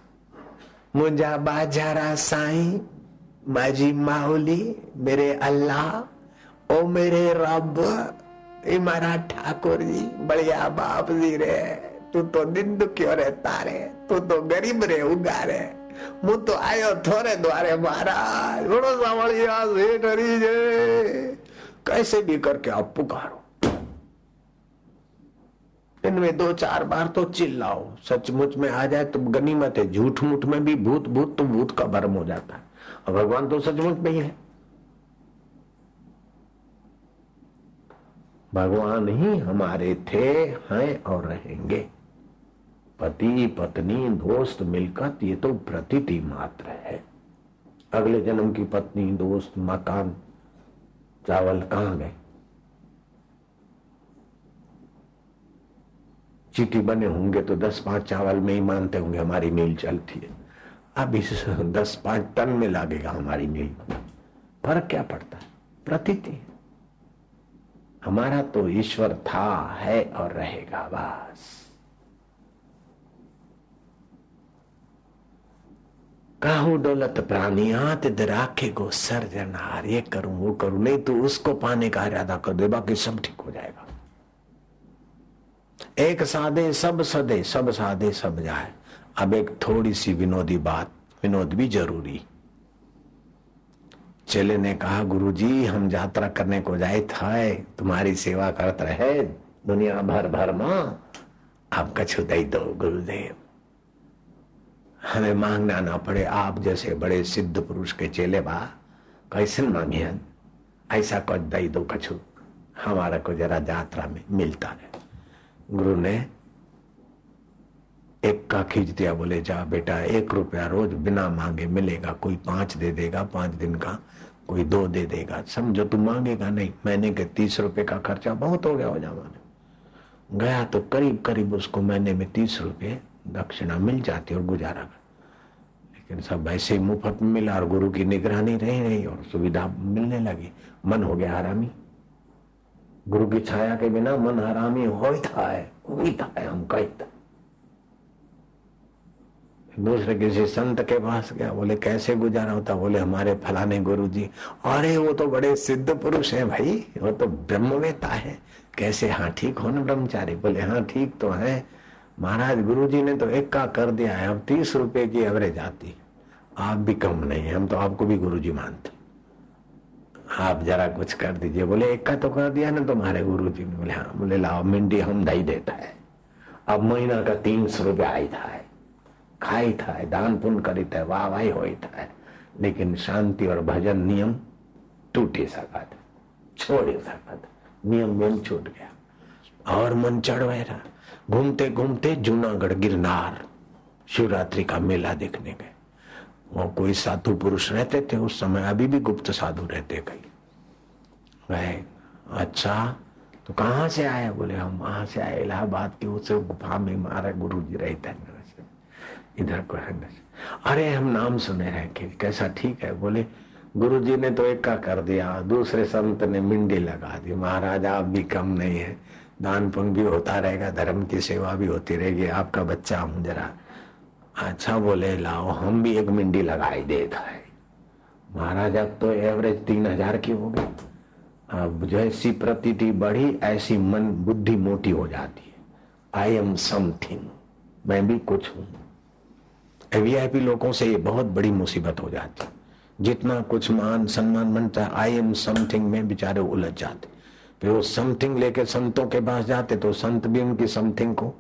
मुझा बाजारा साई, माजी माहौली, मेरे अल्लाह, ओ मेरे रब ये मारा ठाकुर जी, बढ़िया बाप जी रे। તું તો દિન દુખ્યો રે તારે તું તો ગરીબ રે ઉગારે હું તો આયો થોરે દ્વારે महाराज बड़ो सावड़िया सेठ हरी जे कैसे भी करके आप पुकारो इनमें दो चार बार तो चिल्लाओ सचमुच में आ जाए तो गनीमत है झूठ मूठ में भी भूत भूत तो भूत का भरम हो जाता है और भगवान तो सचमुच में ही है भगवान ही हमारे थे हैं और रहेंगे पति, पत्नी, दोस्त, मिलकत, ये तो प्रतीति मात्र है। अगले जन्म की पत्नी, दोस्त, मकान, चावल कहाँ गए? चीटी बने होंगे तो दस पाँच चावल में ही मानते होंगे हमारी मील चलती है। अब इस दस पाँच टन में लागेगा हमारी मील। फ़र्क क्या पड़ता है? प्रतीति हमारा तो ईश्वर था, है और रहेगा बस। काहू, दौलत प्राणियात राखे को सर्जनहार ये करूँ, वो करूँ। नहीं तो उसको पाने का इरादा कर दे, बाकी सब ठीक हो जाएगा। एक सादे सब सदे, सब सादे सब जाए। अब एक थोड़ी सी विनोदी बात, विनोद भी ज़रूरी। चेले ने कहा, गुरुजी, हम यात्रा करने को जाए थे तुम्हारी सेवा करते रहे दुनिया भर भर माँ। आप कछु दई दो, गुरुदेव। हमें मांगना ना पड़े। आप जैसे बड़े सिद्ध पुरुष के चेले बा कैसे मांगे ऐसा कुछ दई दो कछु हमारा को जरा यात्रा में मिलता रहे। गुरु ने एक का खींच दिया, बोले, जा बेटा, एक रुपया रोज बिना मांगे मिलेगा, कोई पाँच दे देगा, पाँच दिन का, कोई दो दे देगा। समझो तू मांगेगा नहीं महीने के तीस रुपए का खर्चा बहुत हो गया हो जमाने गया तो करीब करीब उसको महीने में तीस रुपए दक्षिणा मिल जाती और गुजारा कर। लेकिन सब ऐसे मुफ़्त में मिला और गुरु की निगरानी रही रही और सुविधा मिलने लगी। मन हो गया आरामी। गुरु की छाया के बिना मन हरामी होता है होता है हम कहता दूसरे किसी संत के पास गया, बोले, कैसे गुजारा होता? बोले, हमारे फलाने गुरु जी अरे, वो तो बड़े सिद्ध पुरुष है भाई, वो तो ब्रह्मवेता है। कैसे? हाँ ठीक हो ना ब्रह्मचारी? बोले हाँ ठीक तो है। महाराज गुरु जी ने तो एक का कर दिया है, अब तीस रुपए की एवरेज आती। आप भी कम नहीं हम तो आपको भी गुरु जी मानते आप जरा कुछ कर दीजिए, बोले, एक का तो कर दिया ना तुम्हारे गुरु जी ने। बोले हाँ बोले, लाओ मिंडी हम दही देता है। अब महीना का तीन सौ रुपया आई था है। खाई था है, दान पुण्य करी था वाह वाही हो। था लेकिन शांति और भजन नियम टूट ही सका था छोड़ ही। सका था नियम नियम छूट गया। और मन चढ़ रहा घूमते घूमते जूनागढ़ गिरनार शिवरात्रि का मेला देखने गए। वो कोई साधु पुरुष रहते थे, उस समय अभी भी गुप्त साधु रहते कई गए अच्छा तो कहाँ से आए? बोले, हम वहाँ से आए, इलाहाबाद की उस गुफा में हमारे गुरु जी रहते हैं इधर को है अरे, हम नाम सुने रहे कि कैसा ठीक है? बोले गुरु जी ने तो एक का कर दिया, दूसरे संत ने मिंडी लगा दी, महाराज आप भी कम नहीं है। दान पुण्य भी होता रहेगा, धर्म की सेवा भी होती रहेगी। आपका बच्चा हूँ जरा अच्छा बोले, लाओ, हम भी एक मिंडी लगाई देता है महाराज अब तो एवरेज तीन हज़ार की हो गई। अब जैसी प्रतीति बढ़ी, ऐसी मन बुद्धि मोटी हो जाती है। आई एम समथिंग मैं भी कुछ हूँ। वीआईपी लोगों से ये बहुत बड़ी मुसीबत हो जाती। जितना कुछ मान, सम्मान बनता है आई एम समथिंग में बेचारे उलझ जाते। फिर वो समथिंग लेके संतों के पास जाते तो संत भी उनकी समथिंग को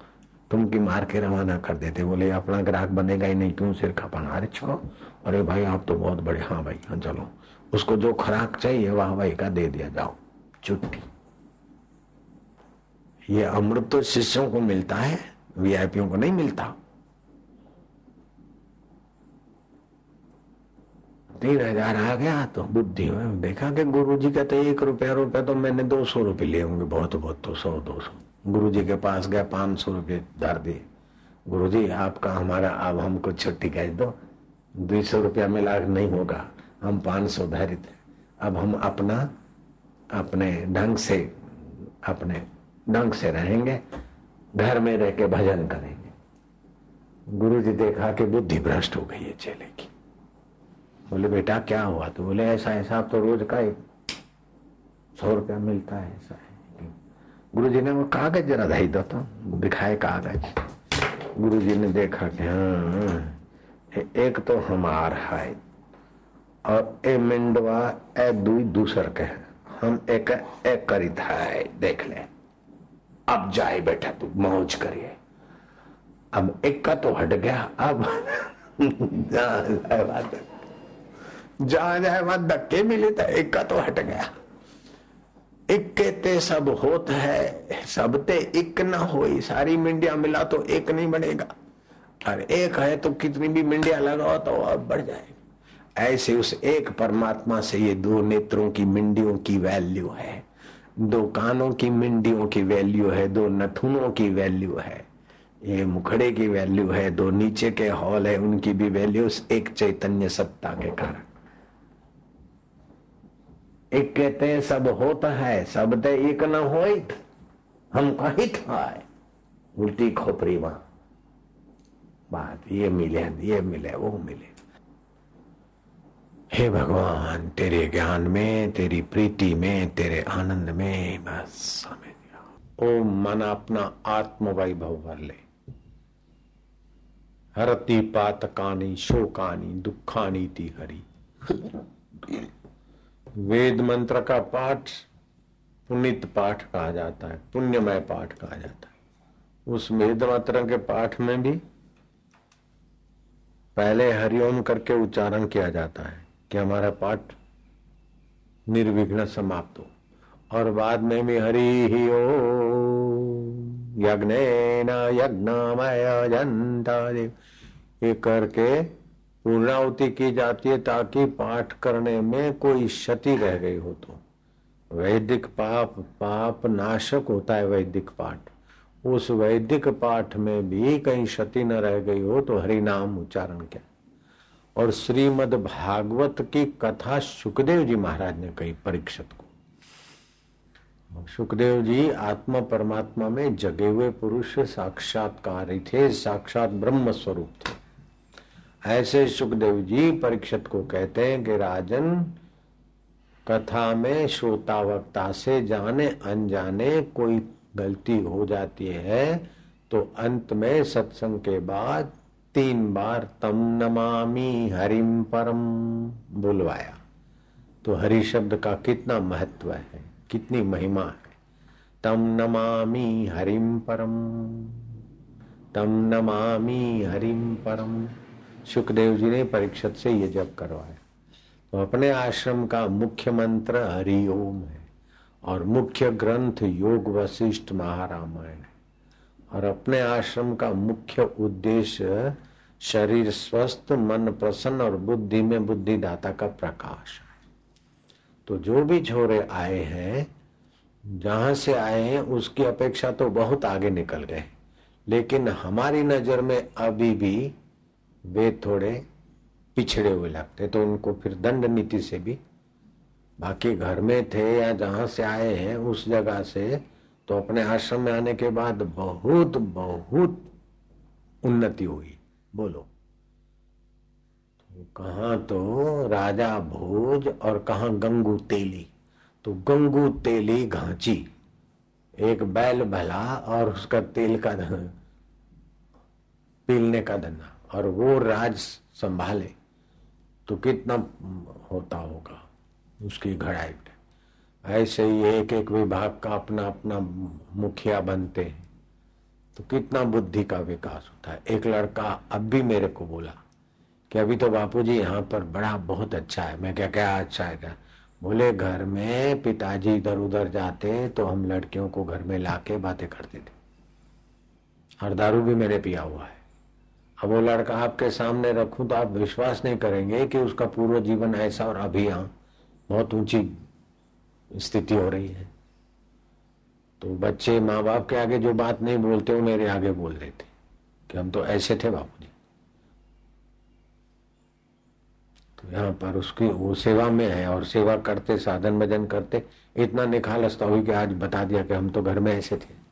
तुमकी मार के रवाना कर देते। बोले, अपना ग्राहक बनेगा ही नहीं, क्यों सिर खपाना? अरे, छो। अरे भाई, आप तो बहुत बड़े हाँ भाई हाँ चलो। उसको जो खुराक चाहिए, वाह भाई का दे दिया, जाओ। छुट्टी। ये अमृत तो शिष्यों को मिलता है वीआईपीओ को नहीं मिलता। तीन हज़ार आ गया तो बुद्धि में देखा कि गुरु जी कहते एक रुपया रुपया तो मैंने दो सौ रुपये लिए होंगे, बहुत बहुत तो सौ, दो सौ। गुरु जी के पास गया, पाँच सौ रुपये धर दिए। गुरु जी आपका हमारा अब हमको छुट्टी कह दो दो सौ रुपया मिला नहीं होगा। हम पाँच सौ धरित अब हम अपना, अपने ढंग से, अपने ढंग से रहेंगे, घर में रह के भजन करेंगे। गुरु जी देखा कि बुद्धि भ्रष्ट हो गई है चेले की। बोले, बेटा, क्या हुआ? तो बोले, ऐसा ऐसा तो रोज का एक सौ रुपया मिलता है, ऐसा है। गुरु जी ने वो कागज़ जरा दही दो तो दिखाए कागज़। गुरु जी ने देखा कि हाँ एक तो हमार है और ए मिंडवा, ए दुई दूसर के हम एक एक करी था देख ले। अब जाए बेटा तू, मौज करिए। अब एक का तो हट गया, अब जहाँ जाए वहाँ धक्के मिले तो एक का तो हट गया। एक कहते सब होत है, सब ते एक ना हो सारी मिंडिया मिला तो एक नहीं बनेगा। और एक है तो कितनी भी मिंडिया लगाओ तो अब बढ़ जाएगा ऐसे उस एक परमात्मा से ये दो नेत्रों की मिंडियों की वैल्यू है। दो कानों की मिंडियों की वैल्यू है, दो नथुनों की वैल्यू है। ये मुखड़े की वैल्यू है, दो नीचे के हॉल है, उनकी भी वैल्यू एक चैतन्य सत्ता के कारण। एक कहते हैं, सब होता है, सब ते एक न हो हम कही था उल्टी खोपरी वहाँ। बात ये मिले ये मिले, वो मिले। हे भगवान, तेरे ज्ञान में, तेरी प्रीति में, तेरे आनंद में बस समझ ओम मन अपना आत्म वैभव भर ले। हरती पातकानी, शोकानी, दुखानी ती हरी वेद मंत्र का पाठ पुनित पाठ कहा जाता है, पुण्यमय पाठ कहा जाता है। उस वेद मंत्र के पाठ में भी पहले हरिओम करके उच्चारण किया जाता है कि हमारा पाठ निर्विघ्न समाप्त हो। और बाद में भी हरि ही ओ यज्ञ यज्ञमय जनता देव। ये करके पूर्णावती की जाती है ताकि पाठ करने में कोई क्षति रह गई हो तो। वैदिक पाप पाप नाशक होता है वैदिक पाठ। उस वैदिक पाठ में भी कहीं क्षति न रह गई हो तो हरि नाम उच्चारण क्या? और श्रीमद भागवत की कथा सुखदेव जी महाराज ने कही परीक्षित को। सुखदेव जी आत्मा परमात्मा में जगे हुए पुरुष साक्षात्कार थे, साक्षात ब्रह्म स्वरूप थे। ऐसे सुखदेव जी परीक्षित को कहते हैं कि राजन, कथा में श्रोता वक्ता से जाने अनजाने कोई गलती हो जाती है तो अंत में सत्संग के बाद तीन बार तम नमामि हरिम परम बुलवाया। तो हरि शब्द का कितना महत्व है, कितनी महिमा है। तम नमामि हरिम परम, तम नमामि हरिम परम। सुखदेव जी ने परीक्षित से ये जब करवाया। तो अपने आश्रम का मुख्य मंत्र हरिओम है और मुख्य ग्रंथ योग वशिष्ठ महारामायण और अपने आश्रम का मुख्य उद्देश्य शरीर स्वस्थ, मन प्रसन्न और बुद्धि में बुद्धिदाता का प्रकाश तो जो भी छोरे आए हैं, जहाँ से आए हैं, उसकी अपेक्षा तो बहुत आगे निकल गए। लेकिन हमारी नज़र में अभी भी वे थोड़े पिछड़े हुए लगते तो उनको फिर दंड नीति से भी, बाकी घर में थे या जहाँ से आए हैं, उस जगह से तो अपने आश्रम में आने के बाद बहुत बहुत उन्नति हुई। बोलो। तो कहा तो राजा भोज और कहा गंगू तेली। तो गंगू तेली घांची। एक बैल भला और उसका तेल का पीलने का धंधा और वो राज संभाले तो कितना होता होगा उसकी घड़ाई ऐसे ही एक एक विभाग का अपना अपना मुखिया बनते हैं तो कितना बुद्धि का विकास होता है। एक लड़का अब भी मेरे को बोला कि अभी तो बापूजी यहाँ पर बड़ा बहुत अच्छा है। मैं क्या क्या अच्छा है क्या? बोले, घर में पिताजी इधर उधर जाते तो हम लड़कियों को घर में लाके बातें करते थे। और दारू भी मेरे पिया हुआ है। अब वो लड़का आपके सामने रखूँ तो आप विश्वास नहीं करेंगे कि उसका पूर्व जीवन ऐसा और अभी यहाँ बहुत ऊँची स्थिति हो रही है। तो बच्चे माँ बाप के आगे जो बात नहीं बोलते, वो मेरे आगे बोल देते कि हम तो ऐसे थे बापू जी तो यहाँ पर उसकी वो सेवा में है और सेवा करते साधन भजन करते, इतना निखालसता हुई कि आज बता दिया कि हम तो घर में ऐसे थे।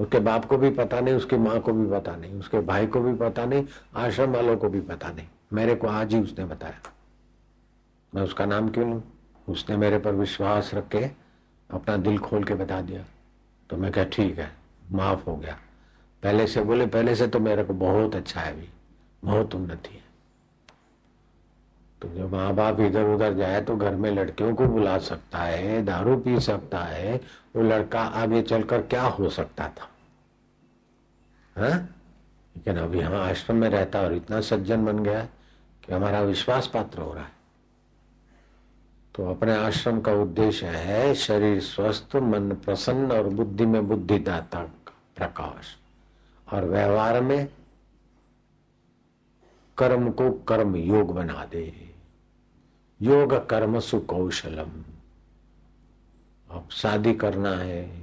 उसके बाप को भी पता नहीं, उसकी माँ को भी पता नहीं, उसके भाई को भी पता नहीं, आश्रम वालों को भी पता नहीं। मेरे को आज ही उसने बताया। मैं उसका नाम क्यों लू? उसने मेरे पर विश्वास रख के अपना दिल खोल के बता दिया। तो मैं क्या ठीक है, माफ़ हो गया। पहले से बोले, पहले से तो मेरे को बहुत अच्छा है अभी। बहुत उन्नति है। तो जब माँ बाप इधर उधर जाए तो घर में लड़कियों को बुला सकता है, दारू पी सकता है। वो लड़का आगे चलकर क्या हो सकता था? हा? लेकिन अब यहाँ आश्रम में रहता और इतना सज्जन बन गया कि हमारा विश्वास पात्र हो रहा है। तो अपने आश्रम का उद्देश्य है शरीर स्वस्थ, मन प्रसन्न और बुद्धि में बुद्धिदाता प्रकाश। और व्यवहार में कर्म को कर्म योग बना दे। योग कर्म सुकौशलम। अब शादी करना है।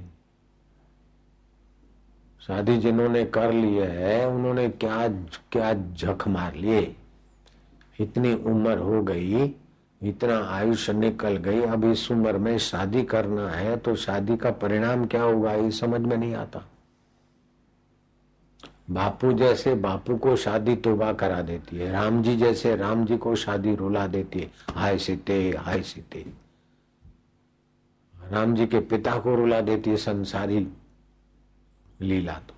शादी जिन्होंने कर लिए है, उन्होंने क्या क्या झक मार लिए? इतनी उम्र हो गई, इतना आयुष्य निकल गई, अब इस उम्र में शादी करना है तो शादी का परिणाम क्या होगा? ये समझ में नहीं आता। बापू जैसे बापू को शादी तोबा करा देती है, राम जी जैसे राम जी को शादी रुला देती है। हाय सीते हाय सीते। राम जी के पिता को रुला देती है संसारी लीला तो।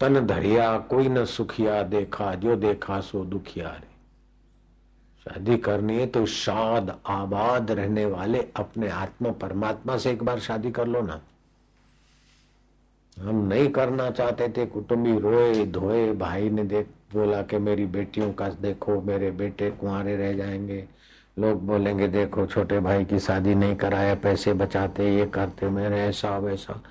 तन धरिया कोई न सुखिया, देखा जो देखा सो दुखिया रे। शादी करनी है तो शाद, आबाद रहने वाले अपने आत्मा, परमात्मा से एक बार शादी कर लो ना। हम नहीं करना चाहते थे, कुटुंबी रोए, धोए, भाई ने देख, बोला कि मेरी बेटियों का देखो, मेरे बेटे कुंवारे रह जाएँगे। लोग बोलेंगे, देखो छोटे भाई की शादी नहीं कराया, पैसे बचाते, ये करते मेरे ऐसा, वैसा।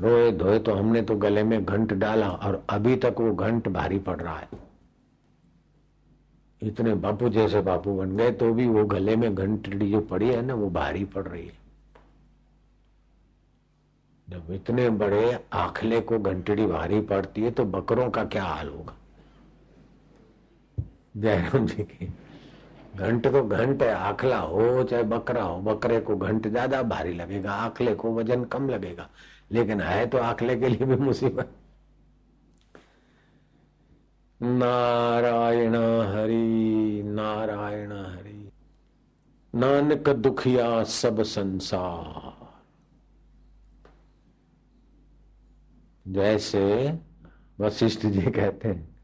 रोए धोए तो हमने तो गले में घंट डाला और अभी तक वो घंट भारी पड़ रहा है। इतने बापू जैसे बापू बन गए तो भी वो गले में घंटड़ी जो पड़ी है ना, वो भारी पड़ रही है। जब इतने बड़े आखले को घंटड़ी भारी पड़ती है तो बकरों का क्या हाल होगा? जयराम जी की घंट तो घंट है, आखला हो, चाहे बकरा हो, बकरे को घंट ज़्यादा भारी लगेगा, आखले को वज़न कम लगेगा। लेकिन है तो आखले के लिए भी मुसीबत। नारायण हरि नारायण हरि। नानक दुखिया सब संसार। जैसे वशिष्ठ जी कहते हैं,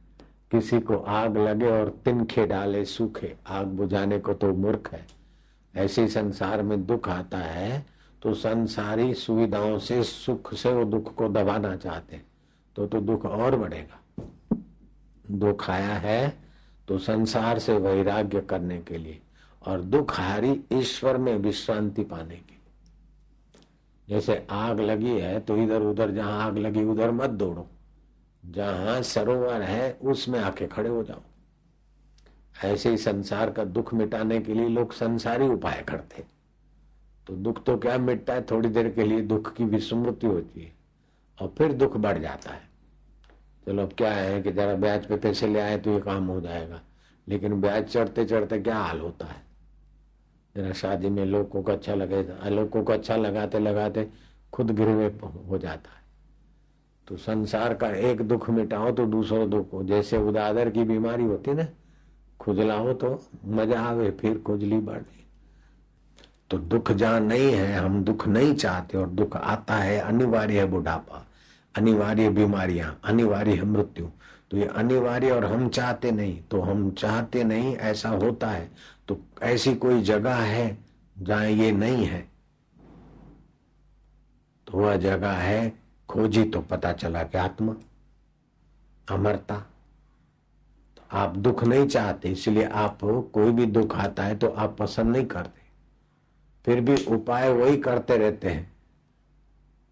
किसी को आग लगे और तिनखे डाले सूखे, आग बुझाने को तो मूर्ख है। ऐसे संसार में दुख आता है तो संसारी सुविधाओं से सुख से वो दुख को दबाना चाहते तो तो दुख और बढ़ेगा। दुख आया है तो संसार से वैराग्य करने के लिए और दुख हारी ईश्वर में विश्रांति पाने की जैसे आग लगी है तो इधर उधर, जहाँ आग लगी उधर मत दौड़ो। जहाँ सरोवर है उसमें आके खड़े हो जाओ। ऐसे ही संसार का दुख मिटाने के लिए लोग संसारी उपाय करते तो दुख तो क्या मिटता है? थोड़ी देर के लिए दुख की विस्मृति होती है। और फिर दुख बढ़ जाता है। चलो अब क्या है कि जरा ब्याज पे पैसे ले आए तो ये काम हो जाएगा। लेकिन ब्याज चढ़ते चढ़ते क्या हाल होता है? जरा शादी में लोगों को अच्छा लगे, लोगों को अच्छा लगाते लगाते खुद गिरवे हो जाता है। तो संसार का एक दुख मिटाओ तो दूसरा दुख हो। जैसे उदादर की बीमारी होती ना खुजला हो तो मज़ा आवे, फिर खुजली बढ़े तो दुख जहाँ नहीं है, हम दुख नहीं चाहते और दुख आता है, अनिवार्य है बुढ़ापा, अनिवार्य बीमारियाँ, अनिवार्य है मृत्यु। तो ये अनिवार्य और हम चाहते नहीं तो हम चाहते नहीं, ऐसा होता है। तो ऐसी कोई जगह है जहाँ ये नहीं है? तो वह जगह है, खोजी तो पता चला कि आत्मा, अमरता। तो आप दुख नहीं चाहते, इसलिए आप कोई भी दुख आता है तो आप पसंद नहीं करते। फिर भी उपाय वही करते रहते हैं।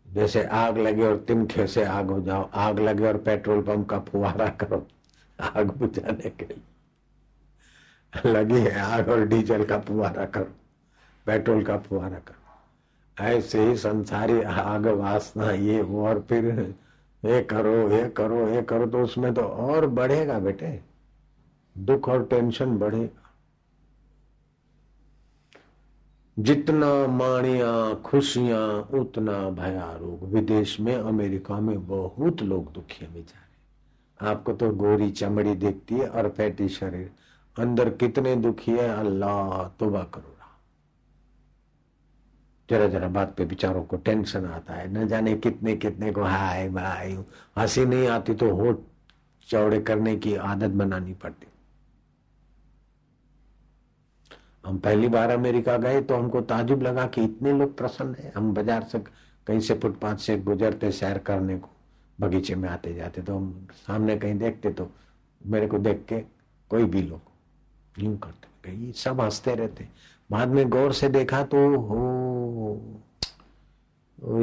जैसे आग लगे और तिनखे से आग हो जाओ, आग लगे और पेट्रोल पंप का फुहारा करो, आग बुझाने के लिए। लगी है आग और डीजल का फुहारा करो, पेट्रोल का फुहारा करो। ऐसे ही संसारी आग वासना ये वो और फिर ये करो ये करो ये करो तो उसमें तो और बढ़ेगा बेटे। दुख और टेंशन बढ़ेगा जितना माणिया खुशियाँ, उतना भया रोग। विदेश में, अमेरिका में बहुत लोग दुखी बेचारे आपको तो गोरी चमड़ी देखती है और फैटी शरीर। अंदर कितने दुखी है? अल्लाह तोबा करो जरा जरा बात पे बिचारों को टेंशन आता है। न जाने कितने कितने को हाय भाई, हँसी नहीं आती तो होठ चौड़े करने की आदत बनानी पड़ती। हम पहली बार अमेरिका गए तो हमको ताजुब लगा कि इतने लोग प्रसन्न है। हम बाज़ार से कहीं से फुटपाथ से गुजरते सैर करने को, बगीचे में आते जाते तो हम सामने कहीं देखते तो मेरे को देख के कोई भी लोग यूँ करते, कहीं सब हँसते रहते। बाद में गौर से देखा तो हो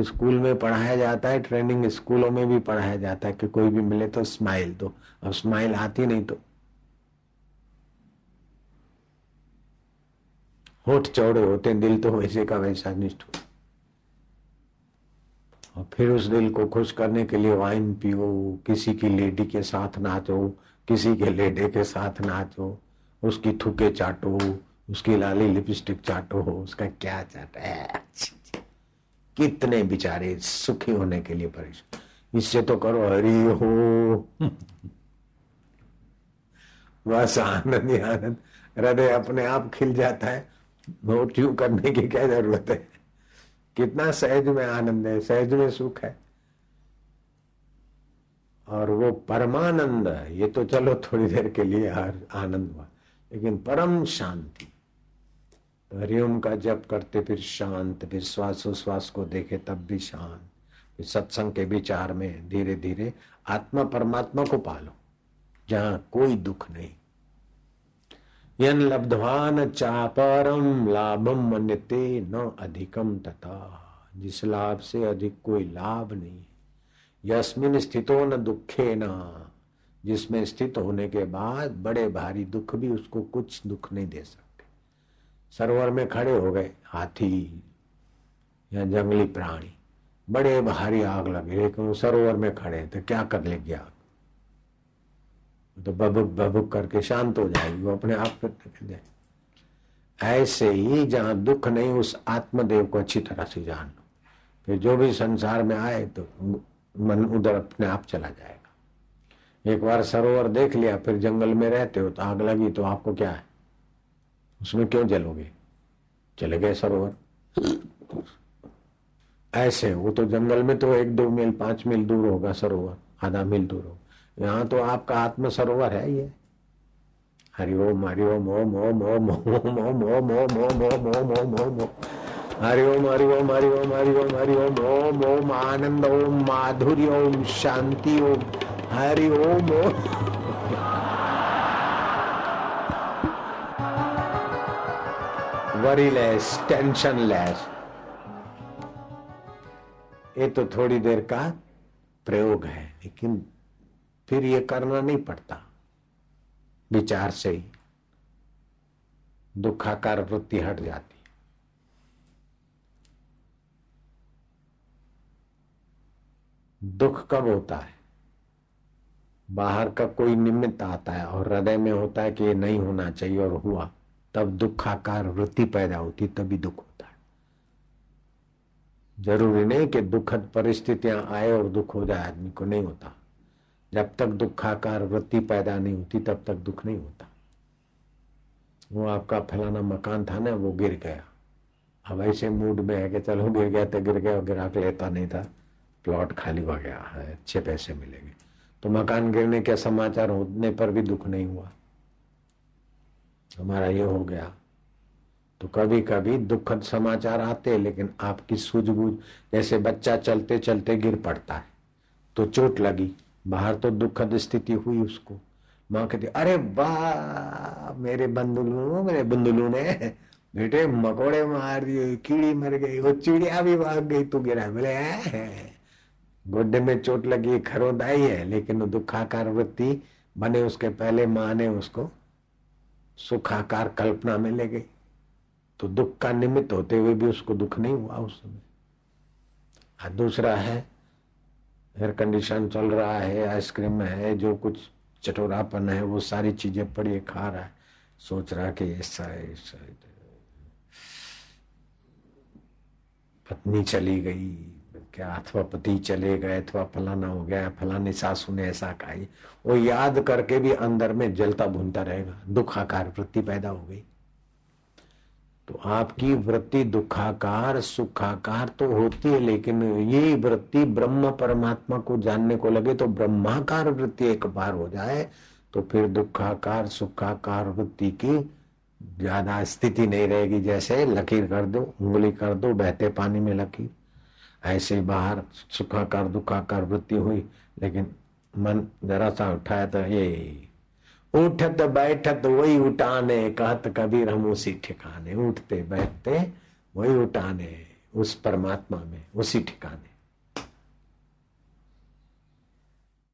स्कूल में पढ़ाया जाता है, ट्रेनिंग स्कूलों में भी पढ़ाया जाता है कि कोई भी मिले तो स्माइल दो। अब स्माइल आती नहीं तो होठ चौड़े होते हैं, दिल तो वैसे का वैसा निष्ठ और फिर उस दिल को खुश करने के लिए वाइन पियो, किसी की लेडी के साथ नाचो, किसी के लेडे के साथ नाचो, उसकी थुके चाटो, उसकी लाली लिपस्टिक चाटो हो उसका क्या चाट कितने बेचारे सुखी होने के लिए परेशान। इससे तो करो हरी हो। बस आनंद आनंद। हृदय अपने आप खिल जाता है। नोट यू करने की क्या ज़रूरत है? कितना सहज में आनंद है, सहज में सुख है। और वो परमानंद ये तो चलो थोड़ी देर के लिए हर आनंद हुआ। लेकिन परम शांति। हरिओम का जप करते फिर शांत, फिर श्वासोश्वास को देखे तब भी शांत। फिर सत्संग के विचार में धीरे धीरे आत्मा परमात्मा को पालो, जहाँ कोई दुख नहीं। यन लब्धवान चापरम लाभम मन्यते न अधिकम तथा। जिस लाभ से अधिक कोई लाभ नहीं, यस्मिन स्थितो न दुखे न। जिसमें स्थित होने के बाद बड़े भारी दुख भी उसको कुछ दुख नहीं दे सकते। सरोवर में खड़े हो गए हाथी या जंगली प्राणी, बड़े भारी आग लगी, लेकिन सरोवर में खड़े तो क्या कर लेगी आग? तो बबुक बबुक करके शांत हो जाएगी, वो अपने आप जाए ऐसे ही जहाँ दुख नहीं, उस आत्मदेव को अच्छी तरह से जान लो। फिर जो भी संसार में आए तो मन उधर अपने आप चला जाएगा। एक बार सरोवर देख लिया, फिर जंगल में रहते हो तो आग लगी तो आपको क्या है? उसमें क्यों जलोगे? चले गए सरोवर। ऐसे वो तो जंगल में तो एक दो मील, पाँच मील दूर होगा सरोवर, आधा मील दूर होगा। यहाँ तो आपका आत्म सरोवर है ये हरिओम हरिओम ओम ओम ओम ओम ओम ओम ओम ओम ओम ओम ओम ओम हरिओम हरिओम हरिओम हरिओम हरिओम ओम ओम आनंद ओम माधुर्य ओम शांति ओम हरिओम ओम वरीलेस टेंशन लेस ये तो थोड़ी देर का प्रयोग है लेकिन फिर ये करना नहीं पड़ता। विचार से ही दुखाकार वृत्ति हट जाती। दुख कब होता है? बाहर का कोई निमित्त आता है और हृदय में होता है कि ये नहीं होना चाहिए और हुआ। तब दुखाकार वृत्ति पैदा होती, तभी दुख होता है। ज़रूरी नहीं कि दुखद परिस्थितियाँ आए और दुख हो जाए, आदमी को नहीं होता। जब तक दुखाकार वृत्ति पैदा नहीं होती, तब तक दुख नहीं होता। वो आपका फलाना मकान था ना, वो गिर गया। अब ऐसे मूड में है कि चलो गिर गया तो गिर गया गिराक लेता नहीं था। प्लॉट खाली हो गया, है, अच्छे पैसे मिलेंगे। तो मकान गिरने के समाचार होने पर भी दुख नहीं हुआ। हमारा ये हो गया। तो कभी कभी दुखद समाचार आते लेकिन आपकी सूझबूझ, जैसे बच्चा चलते चलते गिर पड़ता है। तो चोट लगी। बाहर तो दुखद स्थिति हुई उसको। माँ कहती, अरे वाह, मेरे बंदुलू मेरे बंदुलू ने बेटे मकोड़े मार दिए, कीड़ी मर गई, वो चिड़िया भी भाग गई, तू गिरा बोले गोड्डे में चोट लगी खरोदाई है, लेकिन दुखाकार वृत्ति बने उसके पहले माँ ने उसको सुखाकार कल्पना में ले गई। तो दुख का निमित्त होते हुए भी उसको दुख नहीं हुआ उस समय। दूसरा है एयर कंडीशन चल रहा है, आइसक्रीम है, जो कुछ चटोरापन है, वो सारी चीज़ें पड़ी खा रहा है। सोच रहा कि ऐसा है ऐसा है पत्नी चली गई, क्या अथवा पति चले गए, अथवा फलाना हो गया, फलानी सासू ने ऐसा कहा वो याद करके भी अंदर में जलता भूनता रहेगा, दुखाकार वृत्ति पैदा हो गई। तो आपकी वृत्ति दुखाकार, सुखाकार तो होती है, लेकिन ये वृत्ति ब्रह्म परमात्मा को जानने को लगे तो ब्रह्माकार वृत्ति एक बार हो जाए तो फिर दुखाकार, सुखाकार वृत्ति की ज़्यादा स्थिति नहीं रहेगी। जैसे लकीर कर दो, उंगली कर दो, बहते पानी में लकीर। ऐसे बाहर सुखाकार, दुखाकार वृत्ति हुई, लेकिन मन जरा सा उठाया तो ये उठत बैठत वही उठाने, कहत कबीर हम उसी ठिकाने, उठते बैठते वही उठाने, उस परमात्मा में, उसी ठिकाने।